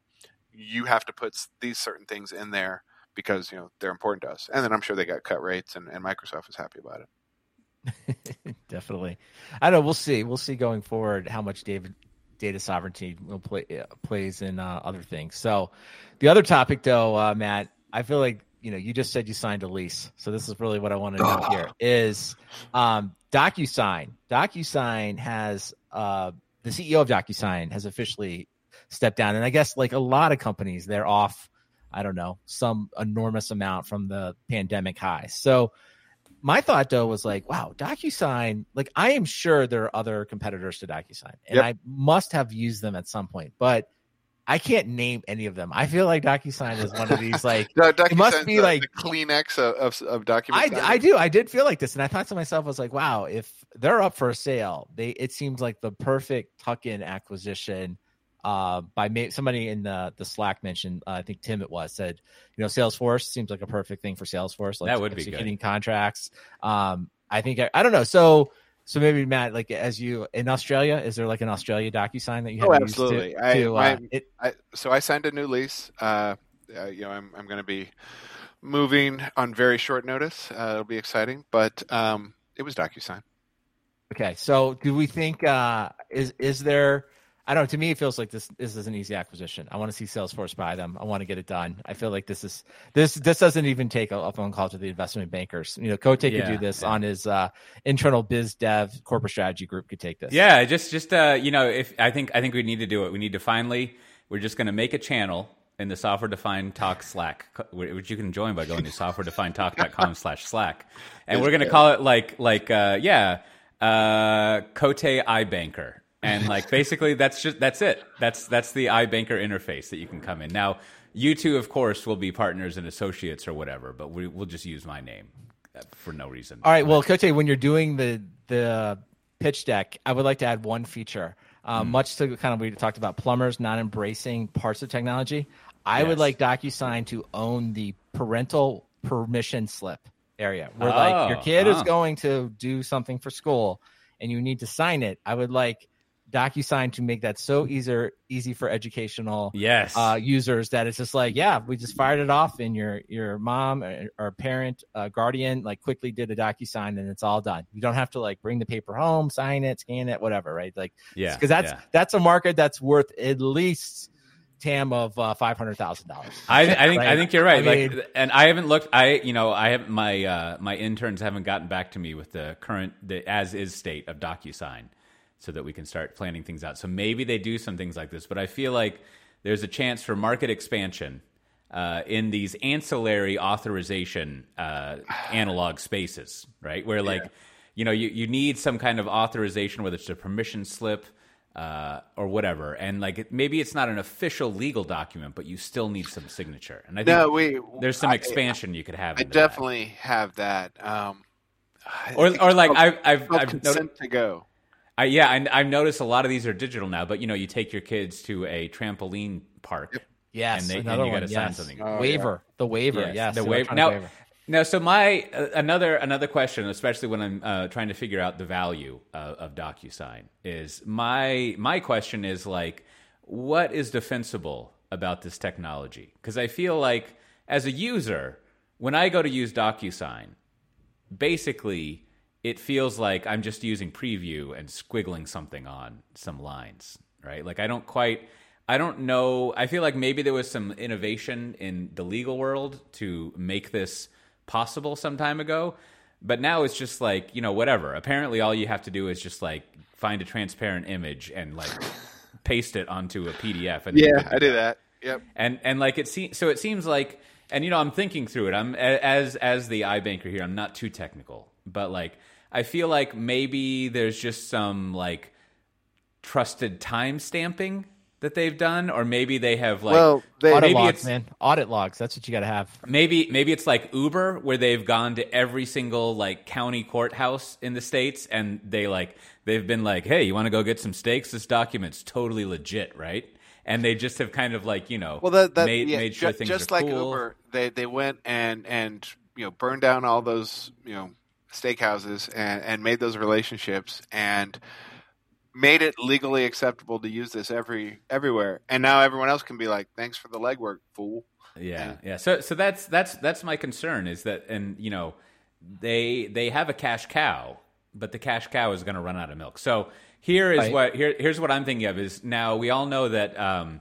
you have to put these certain things in there because you know they're important to us, and then I'm sure they got cut rates, and, and Microsoft was happy about it. Definitely. I know. We'll see. We'll see going forward how much David data sovereignty will play uh, plays in uh, other things. So, the other topic, though, uh, Matt, I feel like you know you just said you signed a lease. So this is really what I want to know here is um, DocuSign. DocuSign has uh, the CEO of DocuSign has officially stepped down, and I guess like a lot of companies, they're off. I don't know some enormous amount from the pandemic high. So my thought though was like, wow, DocuSign, like I am sure there are other competitors to DocuSign, and Yep. I must have used them at some point, but I can't name any of them. I feel like DocuSign is one of these like No, DocuSign's must be the, like- the Kleenex of of, of I, documents. I do I did feel like this, and I thought to myself, I was like, wow, if they're up for a sale, they it seems like the perfect tuck-in acquisition. Uh, by ma- somebody in the the Slack mentioned, uh, I think Tim it was said, you know, Salesforce seems like a perfect thing for Salesforce. Like That would be executing contracts. Um, I think I, I don't know. So so maybe Matt, like as you in Australia, is there like an Australia DocuSign that you have Oh, absolutely. to? I- to, uh, it, I, so I signed a new lease. Uh, uh, you know, I'm I'm going to be moving on very short notice. Uh, it'll be exciting, but um, it was DocuSign. Okay, so do we think uh is is there I don't know, to me it feels like this this is an easy acquisition. I want to see Salesforce buy them. I want to get it done. I feel like this is this this doesn't even take a, a phone call to the investment bankers. You know, Cote could do this yeah. on his uh internal biz dev corporate strategy group could take this. Yeah, just just uh, you know, if I think I think we need to do it. We need to finally. We're just going to make a channel in the software defined talk Slack, which you can join by going to softwaredefinedtalk.com slash Slack, and we're going to call it like like uh, yeah, uh, Cote iBanker, and like basically that's just that's it. That's that's the iBanker interface that you can come in now. You two, of course, will be partners and associates or whatever, but we, we'll just use my name uh, for no reason. All right. Well, Cote, when you're doing the the pitch deck, I would like to add one feature. Hmm. Um, Much to kind of we talked about plumbers not embracing parts of technology. I would like DocuSign to own the parental permission slip area, where like your Oh, kid is oh. going to do something for school and you need to sign it. I would like DocuSign to make that so easier easy for educational yes, uh, users that it's just like, yeah, we just fired it off, and your your mom or, or parent, uh, guardian, like quickly did a DocuSign, and it's all done. You don't have to like bring the paper home, sign it, scan it, whatever, right? Like, yeah, because that's yeah. that's a market that's worth at least tam of uh, five hundred thousand dollars. I, I think I think you're right. I like, and I haven't looked. I you know I have my uh, my interns haven't gotten back to me with the current the as is state of DocuSign, so that we can start planning things out. So maybe they do some things like this, but I feel like there's a chance for market expansion. uh, in these ancillary authorization uh, analog spaces, right? Where like, you know, you, you need some kind of authorization, whether it's a permission slip uh, or whatever, and like it, maybe it's not an official legal document, but you still need some signature. And I think No, we there's some I- expansion you could have. I into that. definitely have that. Um, or or like I've I've, I've noticed, consent to go. I, yeah, I, I've noticed a lot of these are digital now. But you know, you take your kids to a trampoline park. Yes, And they- and another you one. gotta sign yes. something. Oh, waiver, the waiver. Yes, Yes, the the waiver. electronic Now, waiver. now, so my uh, another another question, especially when I'm uh, trying to figure out the value uh, of DocuSign, is my my question is like, what is defensible about this technology? Because I feel like as a user, when I go to use DocuSign, basically it feels like I'm just using preview and squiggling something on some lines, right? Like I don't quite I don't know. I feel like maybe there was some innovation in the legal world to make this possible some time ago, but now it's just like, you know, whatever. Apparently all you have to do is just like find a transparent image and like paste it onto a PDF and Yeah, I do that. Yep. and and like it seems so it seems like and you know i'm thinking through it i'm as as the ibanker here i'm not too technical but like i feel like maybe there's just some like trusted time stamping that they've done or maybe they have like Well, they, Audit maybe logs, it's- man. Audit logs. That's what you got to have. maybe maybe it's like uber where they've gone to every single like county courthouse in the states and they like they've been like hey you want to go get some steaks this document's totally legit right and they just have kind of like you know well, that, that made, yeah, made sure ju- things just are like cool. Uber, they they went and and you know burned down all those you know steakhouses and and made those relationships and made it legally acceptable to use this every everywhere. And now everyone else can be like, "Thanks for the legwork, fool." Yeah, yeah. So so that's that's that's my concern is that and you know they they have a cash cow, but the cash cow is going to run out of milk. So here is Right. what here here's what I'm thinking of is now we all know that um,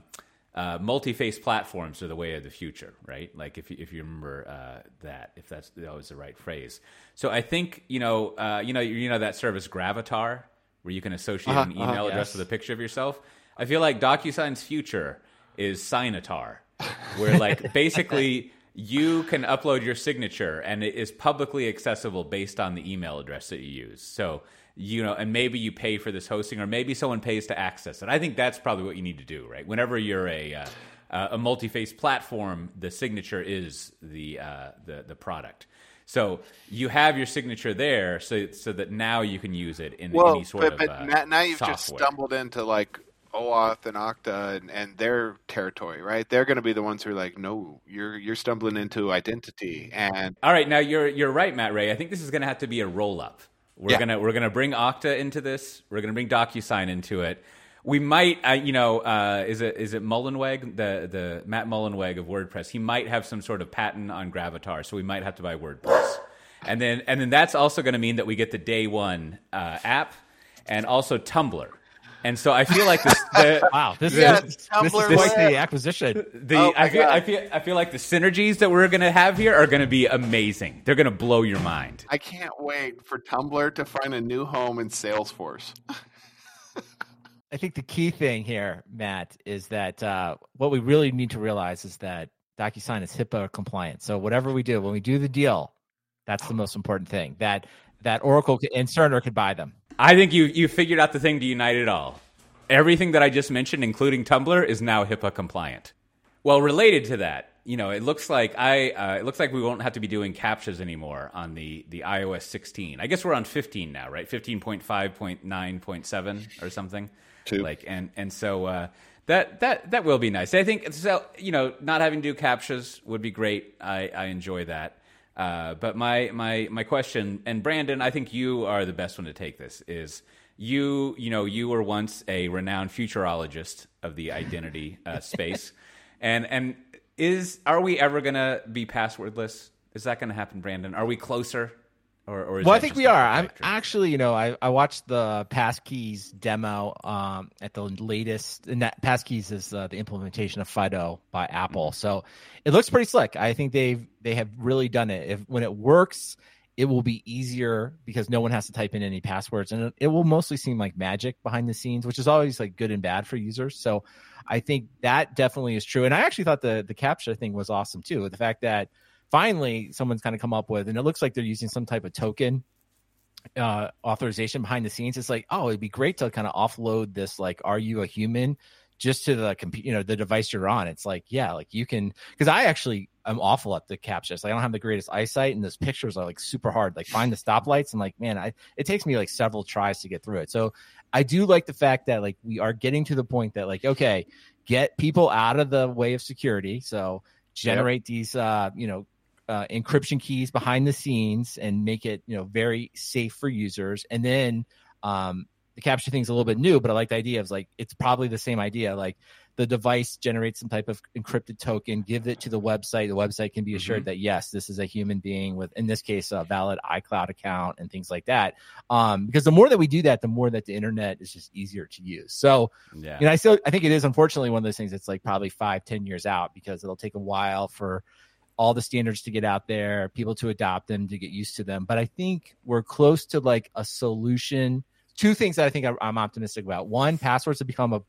uh, multi-face platforms are the way of the future, right? Like if you, if you remember uh, that, if that's that was the right phrase. So I think you know uh, you know you know that service Gravatar where you can associate an Uh-huh, email address yes. with a picture of yourself. I feel like DocuSign's future is Signatar, where like basically you can upload your signature and it is publicly accessible based on the email address that you use. So you know, and maybe you pay for this hosting, or maybe someone pays to access it. I think that's probably what you need to do, right? Whenever you're a uh, uh, a multi-face platform, the signature is the uh, the the product. So you have your signature there, so so that now you can use it in Well, any sort but, of but uh, now, you've just stumbled into like OAuth and Okta and, and their territory, right? They're going to be the ones who are like, "No, you're you're stumbling into identity." And All right, now you're you're right, Matt Ray. I think this is going to have to be a roll up. We're Yeah. gonna we're gonna bring Okta into this. We're gonna bring DocuSign into it. We might, uh, you know, uh, is it is it Mullenweg, the the Matt Mullenweg of WordPress? He might have some sort of patent on Gravatar, so we might have to buy WordPress. And then and then that's also going to mean that we get the day one uh, app and also Tumblr. And so I feel like this, the, Wow, this Yeah, is this is Tumblr quite the acquisition. the Oh I feel God. I feel I feel like the synergies that we're going to have here are going to be amazing. They're going to blow your mind. I can't wait for Tumblr to find a new home in Salesforce. I think the key thing here, Matt, is that uh, what we really need to realize is that DocuSign is HIPAA compliant. So whatever we do, when we do the deal, that's the most important thing. That that Oracle and Cerner could buy them. I think you you figured out the thing to unite it all. Everything that I just mentioned, including Tumblr, is now HIPAA compliant. Well, related to that, you know, it looks like I uh, it looks like we won't have to be doing captchas anymore on the the iOS 16. I guess we're on 15 now, right? 15.5.9.7 or something. Two. Like and and so uh, that that that will be nice. I think so. You know, not having to do captchas would be great. I I enjoy that. Uh, but my my my question, and Brandon, I think you are the best one to take this. Is you you know you were once a renowned futurologist of the identity uh, space, and and is are we ever gonna be passwordless? Is that gonna happen, Brandon? Are we closer? Or, or is Well, I think we are. I'm actually, you know, I, I watched the Passkeys demo um, at the latest. And that Passkeys is uh, the implementation of Fido by Apple. So it looks pretty slick. I think they've they have really done it. If when it works it will be easier because no one has to type in any passwords and it, it will mostly seem like magic behind the scenes which is always like good and bad for users so i think that definitely is true and i actually thought the the captcha thing was awesome too the fact that finally someone's kind of come up with and it looks like they're using some type of token uh authorization behind the scenes it's like oh it'd be great to kind of offload this like are you a human just to the computer, you know, the device you're on. It's like, yeah, like you can, because I actually I'm awful at the captchas. Like I don't have the greatest eyesight, and those pictures are like super hard. Like find the stoplights, and like, man, I it takes me like several tries to get through it. So I do like the fact that like we are getting to the point that like, okay, get people out of the way of security. So generate yep. these, uh, you know, uh, encryption keys behind the scenes and make it you know very safe for users and then um, the captcha thing's a little bit new, but I like the idea of like it's probably the same idea. Like the device generates some type of encrypted token, give it to the website. The website can be assured mm-hmm. that yes, this is a human being with, in this case, a valid iCloud account and things like that. Um, because the more that we do that, the more that the internet is just easier to use. So, yeah, you know, I still I think it is unfortunately one of those things that's like probably five, ten years out because it'll take a while for all the standards to get out there, people to adopt them, to get used to them. But I think we're close to like a solution two things that I think I'm optimistic about. One, passwords have become a,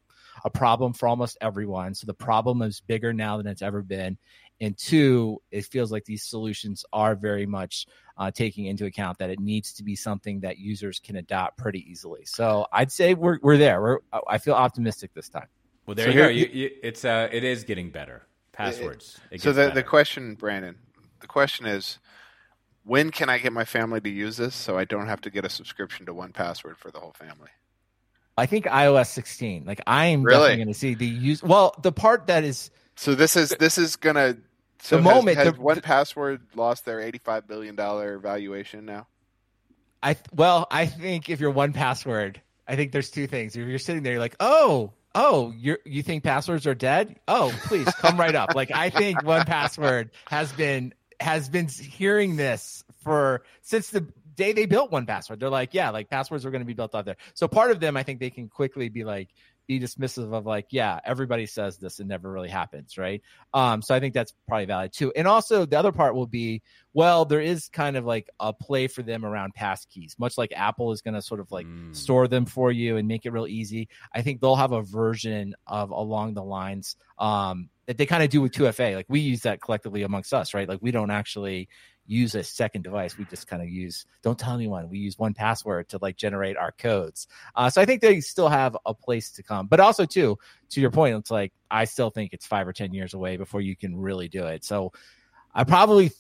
a problem for almost everyone. So the problem is bigger now than it's ever been. And two, it feels like these solutions are very much uh, taking into account that it needs to be something that users can adopt pretty easily. So I'd say we're we're there. We're I feel optimistic this time. Well, there so you go. You, you, it's uh, it is getting better. Passwords. It, so the better. the question, Brandon, the question is, when can I get my family to use this so I don't have to get a subscription to 1Password for the whole family? I think iOS 16. Like I am really? definitely going to see the use. Well, the part that is. So this is this is going to. So the has, moment has the, 1Password lost their 85 billion dollar valuation now. I well, I think if you're 1Password, I think there's two things. If you're sitting there, you're like, oh, oh, you you think passwords are dead? Oh, please come right up. Like I think 1Password has been has been hearing this for since the day they built 1Password. They're like, yeah, like passwords are going to be built out there. So part of them, I think they can quickly be like, be dismissive of like, yeah, everybody says this and never really happens, right? Um, so I think that's probably valid too. And also the other part will be, well, there is kind of like a play for them around pass keys, much like Apple is going to sort of like mm. store them for you and make it real easy. I think they'll have a version of along the lines um, that they kind of do with 2FA. Like we use that collectively amongst us, right? Like we don't actually use a second device. We just kind of use don't tell anyone. We use 1Password to like generate our codes. Uh, so I think they still have a place to come. But also too, to your point, it's like I still think it's five or ten years away before you can really do it. So I probably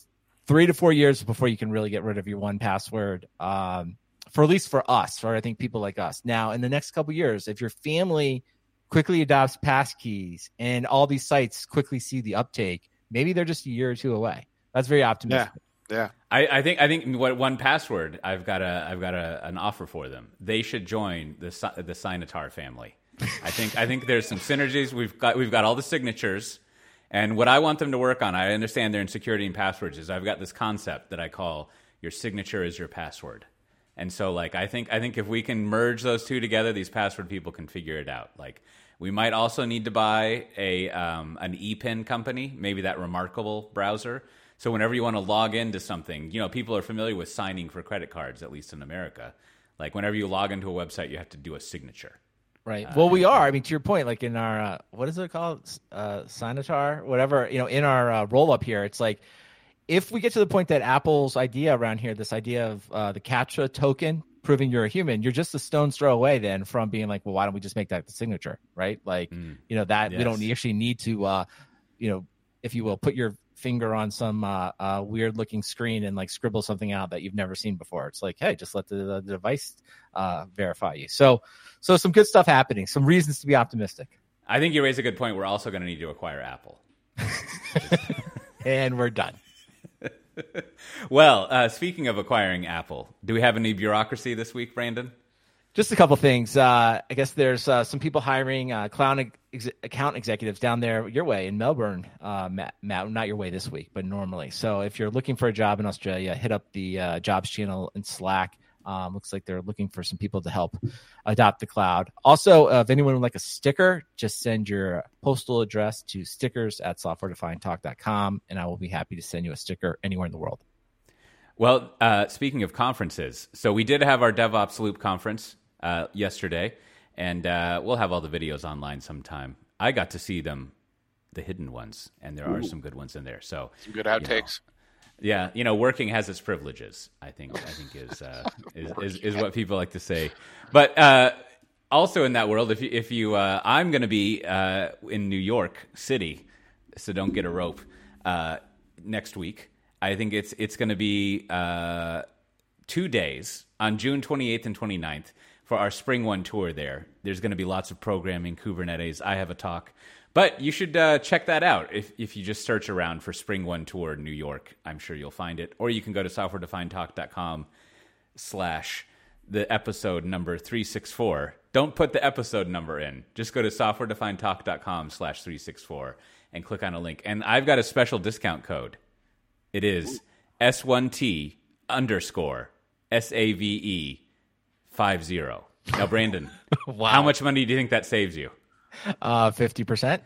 three to four years before you can really get rid of your 1Password. Um, for at least for us, or I think people like us. Now, in the next couple years, if your family quickly adopts passkeys and all these sites quickly see the uptake, maybe they're just a year or two away. That's very optimistic. Yeah. Yeah, I, I, think I think what 1Password. I've got a I've got a, an offer for them. They should join the the Signatar family. I think I think there's some synergies. We've got we've got all the signatures, and what I want them to work on. I understand their insecurity and passwords. Is I've got this concept that I call your signature is your password. And so, like, I think I think if we can merge those two together, these password people can figure it out. Like, we might also need to buy a um, an ePIN company, maybe that reMarkable browser. So whenever you want to log into something, you know, people are familiar with signing for credit cards, at least in America. Like whenever you log into a website, you have to do a signature. Right. Uh, well, we are. I mean, to your point, like in our uh, what is it called, uh, Signatar, whatever. You know, in our uh, roll up here, it's like if we get to the point that Apple's idea around here, this idea of uh, the CAPTCHA token proving you're a human, you're just a stone's throw away then from being like, well, why don't we just make that the signature, right? Like, mm. you know, that yes. we don't actually need to, uh, you know, if you will, put your finger on some uh, uh, weird looking screen and like scribble something out that you've never seen before. It's like, hey, just let the, the device uh, verify you. So, so some good stuff happening. Some reasons to be optimistic. I think you raise a good point. We're also going to need to acquire Apple, and we're done. well, uh, speaking of acquiring Apple, do we have any bureaucracy this week, Brandon? Just a couple things. Uh, I guess there's uh, some people hiring uh, cloud ex- account executives down there your way in Melbourne, uh, Matt, Matt, Not your way this week, but normally. So if you're looking for a job in Australia, hit up the uh, jobs channel in Slack. Um, looks like they're looking for some people to help adopt the cloud. Also, uh, if anyone would like a sticker, just send your postal address to stickers at softwaredefinedtalk.com, and I will be happy to send you a sticker anywhere in the world. Well, speaking of conferences, so we did have our DevOps Loop conference uh, yesterday, and uh, we'll have all the videos online sometime. I got to see them, the hidden ones, and there are some good ones in there. So Some good you know, outtakes. yeah, you know, working has its privileges. I think I think is uh, is, is is what people like to say. But uh, also in that world, if you if you, uh, I'm going to be uh, in New York City, so don't get a rope uh, next week. I think it's it's going to be uh, two days on June 28th and 29th for our spring one tour there. There's going to be lots of programming, Kubernetes. I have a talk. But you should uh, check that out if, if you just search around for Spring One Tour New York. I'm sure you'll find it. Or you can go to softwaredefinedtalk.com slash the episode number 364. Don't put the episode number in. Just go to softwaredefinedtalk.com slash 364 and click on a link. And I've got a special discount code. It is S1T underscore S A V E five zero. Now, Brandon, Wow. how much money do you think that saves you? Uh, fifty percent,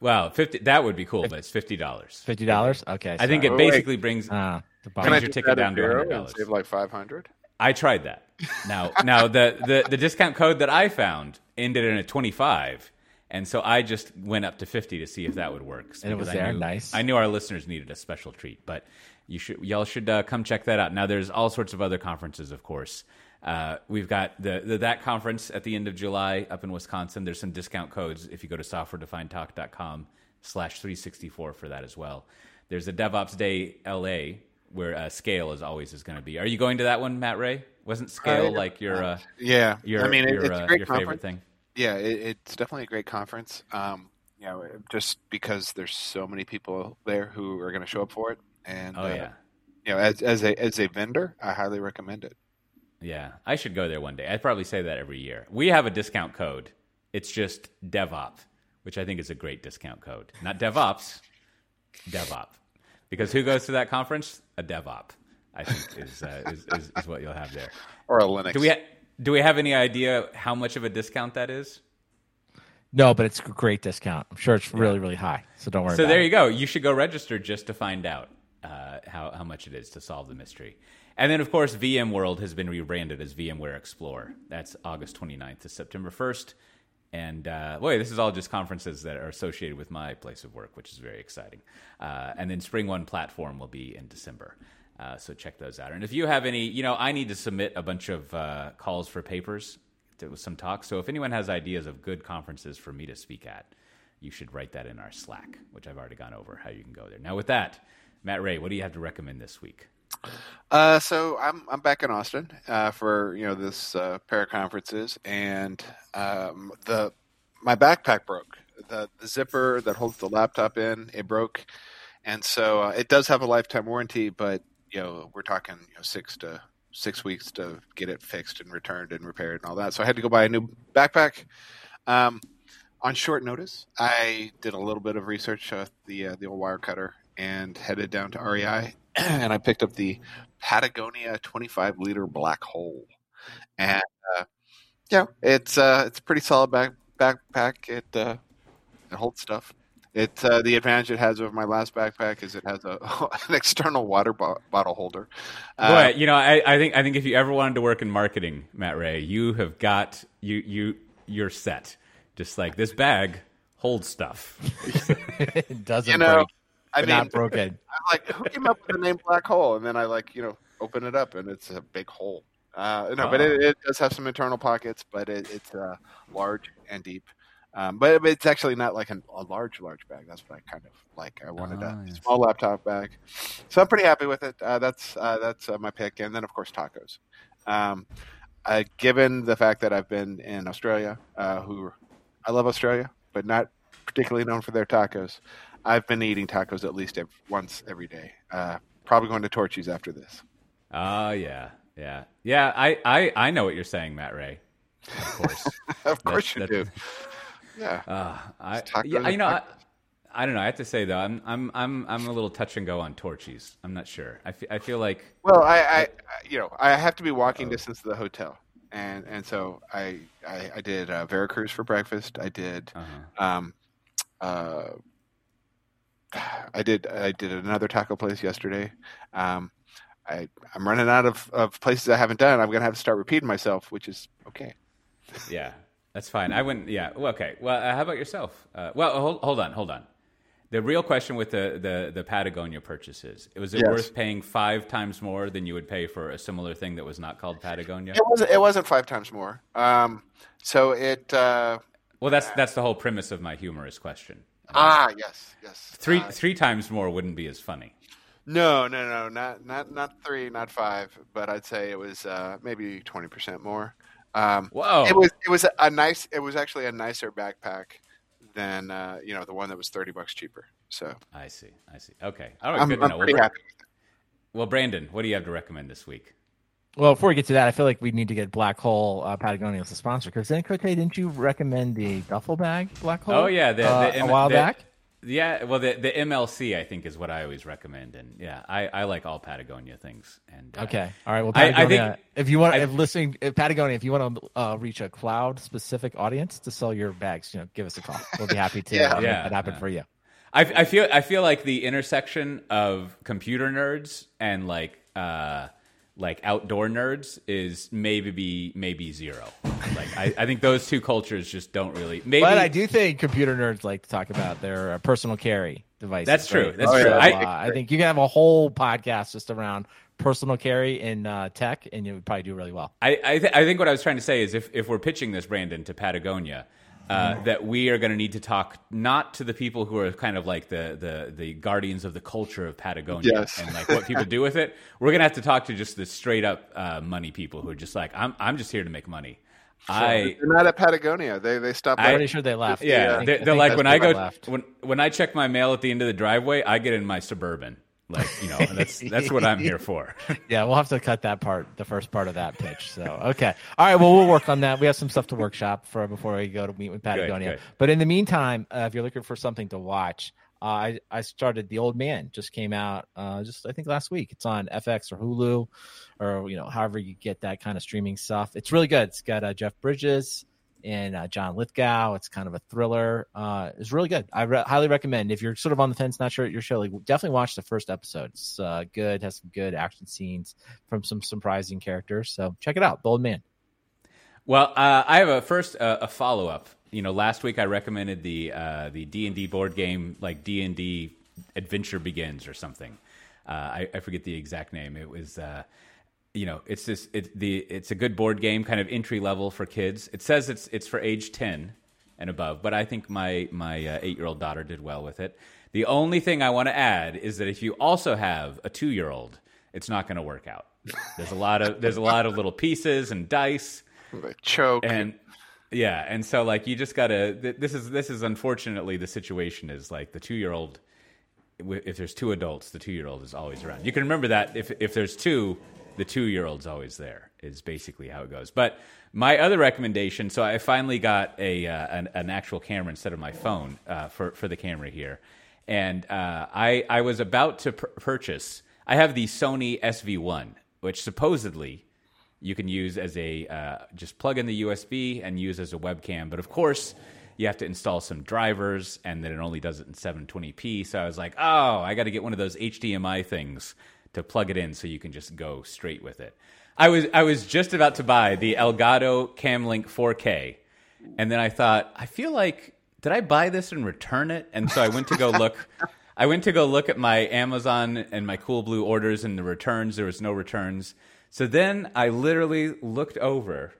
Wow, fifty. That would be cool, but it's fifty dollars. fifty dollars. Okay, I think it Oh, wait. basically brings. Uh, the Can Brings I your do ticket down to zero and $100. Save like five hundred. I tried that. Now, now the, the the discount code that I found ended in a twenty five, and so I just went up to fifty to see if that would work. And it because was I there? knew- Nice. I knew our listeners needed a special treat, but you should y'all should uh, come check that out. Now, there's all sorts of other conferences, of course. Uh, we've got the, the that conference at the end of July up in Wisconsin. There's some discount codes if you go to softwaredefinedtalk.com slash 364 for that as well. There's a DevOps Day LA where uh, Scale is always is going to be. Are you going to that one, Matt Ray? Wasn't Scale Uh, like your uh, Yeah, your I mean, it, your, it's uh, a great your conference. favorite thing? Yeah, it, it's definitely a great conference. Um, you know, just because there's so many people there who are going to show up for it, and Oh uh, yeah, you know, as as a as a vendor, I highly recommend it. Yeah. I should go there one day. I probably say that every year. We have a discount code. It's just DevOps, which I think is a great discount code. Not DevOps, DevOps. Because who goes to that conference? A DevOps, I think is, uh, is, is is what you'll have there. Or a Linux. Do we ha- do we have any idea how much of a discount that is? no, but it's a great discount. I'm sure it's really really high. So don't worry. So about there it. you go. You should go register just to find out uh, how how much it is to solve the mystery. And then, of course, VMworld has been rebranded as VMware Explore. That's August 29th to September 1st. And uh, boy, this is all just conferences that are associated with my place of work, which is very exciting. Uh, and then Spring One Platform will be in December. Uh, so check those out. And if you have any, you know, I need to submit a bunch of uh, calls for papers with some talks. So if anyone has ideas of good conferences for me to speak at, you should write that in our Slack, which I've already gone over how you can go there. Now, with that, Matt Ray, what do you have to recommend this week? Uh, so I'm I'm back in Austin uh, for you know this uh, pair of conferences, and um, the my backpack broke. The the zipper that holds the laptop in it broke, and so uh, it does have a lifetime warranty, but you know we're talking you know six to six weeks to get it fixed and returned and repaired and all that. So I had to go buy a new backpack. Um, on short notice, I did a little bit of research with the uh, the old wire cutter and headed down to REI, and I picked up the Patagonia 25 liter black hole, and uh, yeah, it's uh, it's a pretty solid back backpack. It uh, it holds stuff. It uh, the advantage it has over my last backpack is it has a an external water bo- bottle holder. Uh, Boy, you know, I, I think I think if you ever wanted to work in marketing, Matt Ray, you have got you you you're set. Just like this bag holds stuff. it doesn't you know, break. I mean, not broken. I'm like, who came up with the name black hole? And then I like, you know, open it up and it's a big hole. Uh, no, but it, it does have some internal pockets, but it, it's uh, large and deep. Um, but it's actually not like an, a large, large bag. That's what I kind of like. I wanted Ah, a yes. small laptop bag, so I'm pretty happy with it. Uh, that's uh, that's uh, my pick, and then of course tacos. Um, uh, given the fact that I've been in Australia, uh, who I love Australia, but not particularly known for their tacos. I've been eating tacos at least ev once every day. Uh, probably going to Torchy's after this. Oh yeah, yeah, yeah. I, I I know what you're saying, Matt Ray. Of course. of course that- you do. Yeah. Uh, I, yeah, you know, I. I don't know. I have to say though, I'm I'm I'm I'm a little touch and go on Torchy's. I'm not sure. I, fe- I feel like Well, I, I, you know, I have to be walking distance to the hotel, and and so I, I, I did uh, Veracruz for breakfast. I did, uh um, uh, I did, I did another taco place yesterday. Um, I I'm running out of, of places I haven't done. I'm gonna have to start repeating myself, which is okay. Yeah, that's fine. I wouldn't. Yeah. Well, okay. Well, uh, how about yourself? Uh, well, hold, hold on, hold on. The real question with the, the, the Patagonia purchases was it Yes. worth paying five times more than you would pay for a similar thing that was not called Patagonia? It wasn't it wasn't five times more. Um, so it uh, Well, that's that's the whole premise of my humorous question. Ah yes yes Three Uh, three times more wouldn't be as funny. no no no not not not three not five, but I'd say it was uh, maybe twenty percent more. Um, Whoa! It was it was a nice it was actually a nicer backpack than uh, you know the one that was thirty bucks cheaper. So I see. I see. Okay. All right. I'm, good to I'm know. pretty well, happy. well, Brandon, what do you have to recommend this week? Well, before we get to that, I feel like we need to get Black Hole uh, Patagonia as a sponsor. Because then, Cote, didn't you recommend the duffel bag Black Hole? Oh yeah, the, the uh, M- a while the- back. Yeah, well, the the MLC I think is what I always recommend, and yeah, I, I like all Patagonia things. And uh, Okay. All right. Well, I- I think- if you want, I- if listening, if Patagonia, if you want to uh, reach a cloud specific audience to sell your bags, you know, give us a call. We'll be happy to Yeah. uh, make Yeah, that happen yeah. for you. I, I feel I feel like the intersection of computer nerds and like uh, like outdoor nerds is maybe be maybe zero. Like I, I think those two cultures just don't really. Maybe But I do think computer nerds like to talk about their uh, personal carry devices. That's true. right? That's Oh, true. I, Uh, I think you can have a whole podcast just around personal carry in uh, tech, and you would probably do really well. I I, th- I think what I was trying to say is if if we're pitching this Brandon to Patagonia. Uh, that we are going to need to talk not to the people who are kind of like the, the, the guardians of the culture of Patagonia Yes. and like what people do with it. We're going to have to talk to just the straight up uh, money people who are just like, I'm I'm just here to make money. I They're not at Patagonia. They they stopped. I- I'm pretty sure they left. Yeah, I think- they're, they're like when I go left. when when I check my mail at the end of the driveway, I get in my suburban. Like you know, that's that's what I'm here for. Yeah, we'll have to cut that part, the first part of that pitch. So, okay. All right. Well, we'll work on that. We have some stuff to workshop for before we go to meet with Patagonia. good. But in the meantime, uh, if you're looking for something to watch, uh, I, I started The Old Man, just came out uh, just, I think, last week. It's on FX or Hulu or, you know, however you get that kind of streaming stuff. It's really good. It's got uh, Jeff Bridges and uh, John Lithgow. It's kind of a thriller. Uh, it's really good. I re- highly recommend. If you're sort of on the fence, not sure at your show, like, definitely watch the first episode. It's uh, good. Has some good action scenes from some surprising characters. So check it out. Bold Man. Well, uh, I have a first uh, a follow up. You know, last week I recommended the uh, the D and D board game, like D and D Adventure Begins or something. I, I forget the exact name. It was, you know, it's this it, the it's a good board game, kind of entry level for kids. It says it's it's for age ten and above, but I think my my uh, eight year old daughter did well with it. The only thing I want to add is that if you also have a two year old, it's not going to work out. There's a lot of there's a lot of little pieces and dice choke. and yeah and so like you just gotta th- this is this is unfortunately the situation is like the two year old if there's two adults the two year old is always around you can remember that if if there's two the two year old's always there is basically how it goes but my other recommendation so i finally got a uh, an, an actual camera instead of my phone uh, for for the camera here and uh, i i was about to pur- purchase i have the sony ZV-1 which supposedly you can use as a uh, just plug in the USB and use as a webcam. But of course, you have to install some drivers, and then it only does it in 720p. So I was like, oh, I got to get one of those HDMI things to plug it in, so you can just go straight with it. I was I was just about to buy the Elgato Camlink 4K, and then I thought, I feel like did I buy this and return it? And so I went to go look. I went to go look at my Amazon and my Coolblue orders and the returns. There was no returns. So then I literally looked over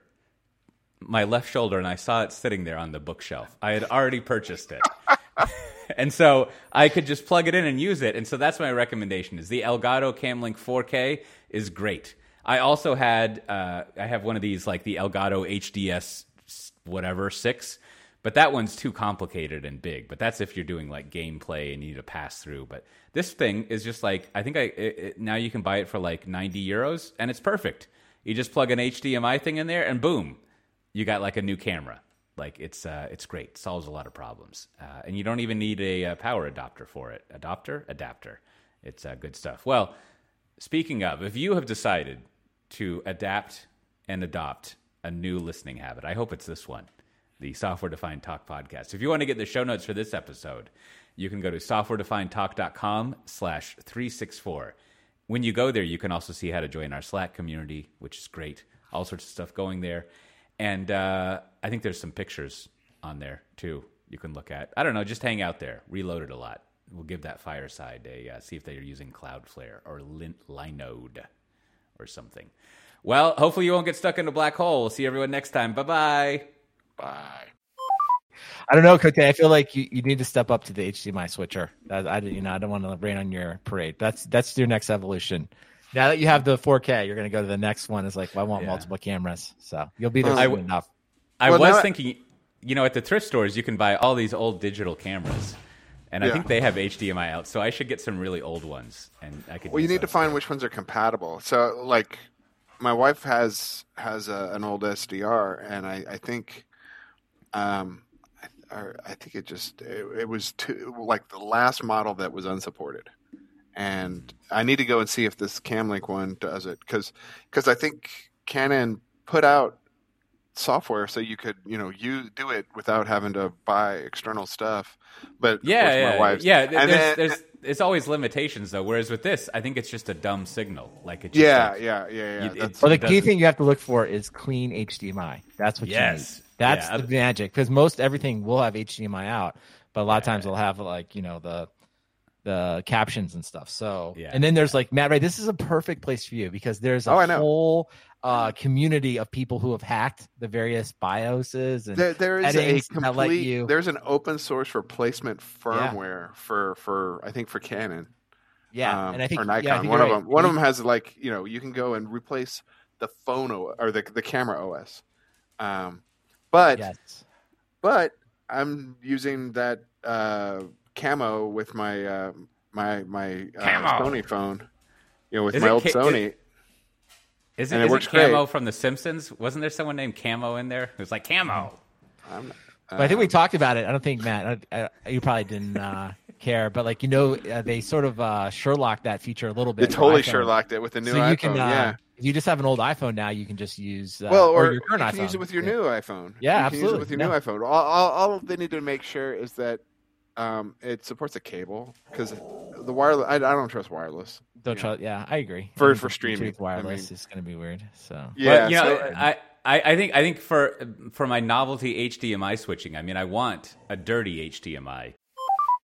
my left shoulder and I saw it sitting there on the bookshelf. I had already purchased it. and so I could just plug it in and use it. And so that's my recommendation is the Elgato Camlink 4K is great. I also had uh, I have one of these like the Elgato HDS whatever 6, but that one's too complicated and big. But that's if you're doing like gameplay and you need to pass through. But this thing is just like I think I it, it, now you can buy it for like 90 euros and it's perfect. You just plug an HDMI thing in there and boom, you got like a new camera. Like it's uh, it's great. Solves a lot of problems, uh, and you don't even need a, uh power adapter for it. Adapter, adapter. It's uh, good stuff. Well, speaking of, if you have decided to adapt and adopt a new listening habit, I hope it's this one, the Software Defined Talk podcast. If you want to get the show notes for this episode, you can go to softwaredefinedtalk.com slash 364. when you go there, you can also see how to join our Slack community, which is great. All sorts of stuff going there, and uh, I think there's some pictures on there too. You can look at. I don't know, just hang out there. Reload it a lot. We'll give that fireside a uh, see if they're using Cloudflare or Lin- Linode or something. Well, hopefully you won't get stuck in a black hole. We'll see everyone next time. Bye bye. Bye. I don't know, Cote. I feel like you, you need to step up to the HDMI switcher. I, I you know I don't want to rain on your parade. That's that's your next evolution. Now that you have the 4K, you're going to go to the next one. Is like, well, I want Yeah. multiple cameras, so you'll be there Well, I soon w- enough. I Well, was now- thinking, you know, at the thrift stores, you can buy all these old digital cameras, and I think they have HDMI out. So I should get some really old ones, and I could. Well, you need to those. find which ones are compatible. So, like, my wife has has a, an old SDR, and I, I think, um, I, I think it just it, it was too like the last model that was unsupported, and I need to go and see if this Camlink one does it because because I think Canon put out software so you could you know you do it without having to buy external stuff but of Yeah, my yeah, wife's- yeah. th- and There's, then- there's, there's always limitations though. Whereas with this, I think it's just a dumb signal. Like it. Just yeah, like- yeah, yeah, yeah. You- Well, the key thing you have to look for is clean HDMI. That's what you Yes. need. That's Yeah. the magic because most everything will have HDMI out, but a lot of times Yeah. they'll have like you know the the captions and stuff. So Yeah. and then there's like Matt Ray. This is a perfect place for you because there's a Oh, whole uh, community of people who have hacked the various BIOSes and There, there is a settings that let complete. you- There's an open source replacement firmware for for I think for Canon. yeah, um, and I think or yeah, I Nikon. think one you're of right. them. One of them has like you know you can go and replace the phone O- or the the camera OS. Um, but Yes. but I'm using that uh, camo with my uh, my my uh, Camo. Sony phone. You know, with Is my it old ca- Sony. Is And it, it is works it Camo great. from The Simpsons? Wasn't there someone named Camo in there? It was like Camo. I'm, But I think we uh, talked about it. I don't think Matt, I, I, you probably didn't uh, care, but like you know, uh, they sort of uh, Sherlock that feature a little bit. They totally iPhone. Sherlocked it with the new so iPhone. you can, uh, yeah. if you just have an old iPhone now, you can just use uh, well, or, your current you iPhone. can use it with your Yeah. new iPhone. Yeah, you can use it absolutely. with your Yeah. new iPhone. All, all, all they need to make sure is that um, it supports a cable because the wireless. I, I don't trust wireless. Don't yeah. try. Yeah, I agree. For- I think for Bluetooth streaming, I wireless mean- is going to be weird. So Yeah, But, you know, so- I, I, I think I think for for my novelty HDMI switching, I mean, I want a dirty HDMI.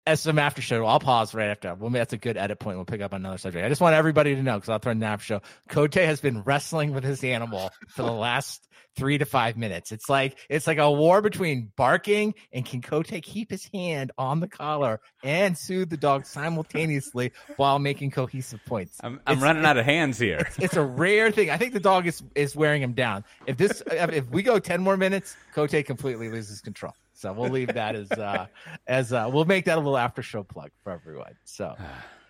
as some after show, I'll pause right after. Well, that's a good edit point. We'll pick up on another subject. I just want everybody to know because I'll throw in the after show. Cote has been wrestling with his animal for the last three to five minutes. It's like it's like a war between barking and can Cote keep his hand on the collar and soothe the dog simultaneously while making cohesive points. I'm, I'm It's- running out of hands here. It's a rare thing. I think the dog is is wearing him down. If this if we go ten more minutes, Cote completely loses control. So we'll leave that as uh as uh we'll make that a little after show plug for everyone. So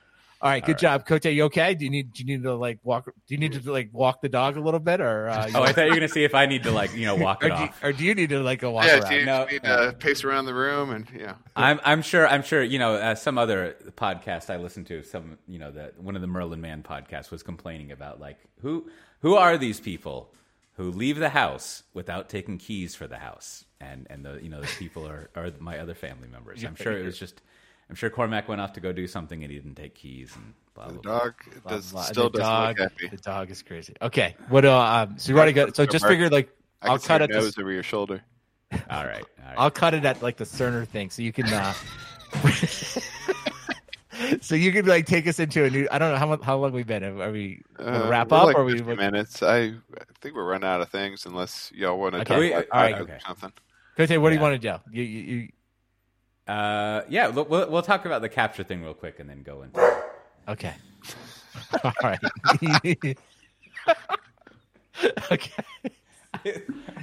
all right, good job, Cote. You okay? Do you need do you need to like walk do you need to like walk the dog a little bit or uh you- Oh, I thought you were gonna see if I need to like you know walk or, it do you, or do you need to like go walk yeah, around? do you No, need no. to pace around the room and yeah. I'm I'm sure I'm sure you know uh, some other podcast I listened to some you know that one of the Merlin Mann podcasts was complaining about like who who are these people who leave the house without taking keys for the house and and the you know the people are are my other family members. I'm sure it was just I'm sure Cormac went off to go do something and he didn't take keys and blah blah. The blah. dog Blah, does blah. still the dog. The dog is crazy. Okay, what? Uh, um, so you already got. So just figured like I I'll can cut it. to- over your shoulder. All right, all right. I'll cut it at like the Cerner thing, so you can. uh So you could like take us into a new. I don't know how how long we've been. Are we Uh, wrap up like or we? 50 minutes. I, I think we're running out of things unless y'all want to Okay. talk We- about right, okay. something. What do you want to do? You, you, you, Uh, yeah, we'll, we'll we'll talk about the capture thing real quick and then go into. okay. All right. okay.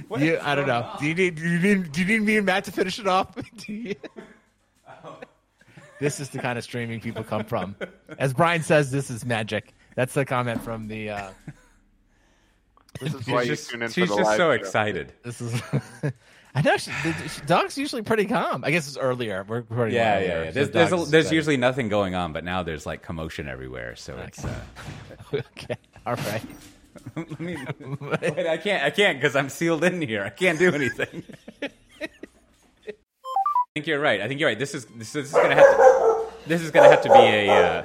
What You, I don't know. on? Do you need do you need do you need me and Matt to finish it off? Do you- This is the kind of streaming people come from. As Brian says, this is magic. That's the comment from the. uh This is She's why you just, tune in she's for the just live so show. excited. This is. I know she, the, dog's usually pretty calm. I guess it's earlier. We're Yeah, yeah, yeah. so There's the there's, a, there's usually nothing going on, but now there's like commotion everywhere. So it's. Uh, okay. All right. let me, wait, I can't I can't because I'm sealed in here. I can't do anything. I think you're right. I think you're right. This is this, is- this is gonna have to this is gonna have to be a uh,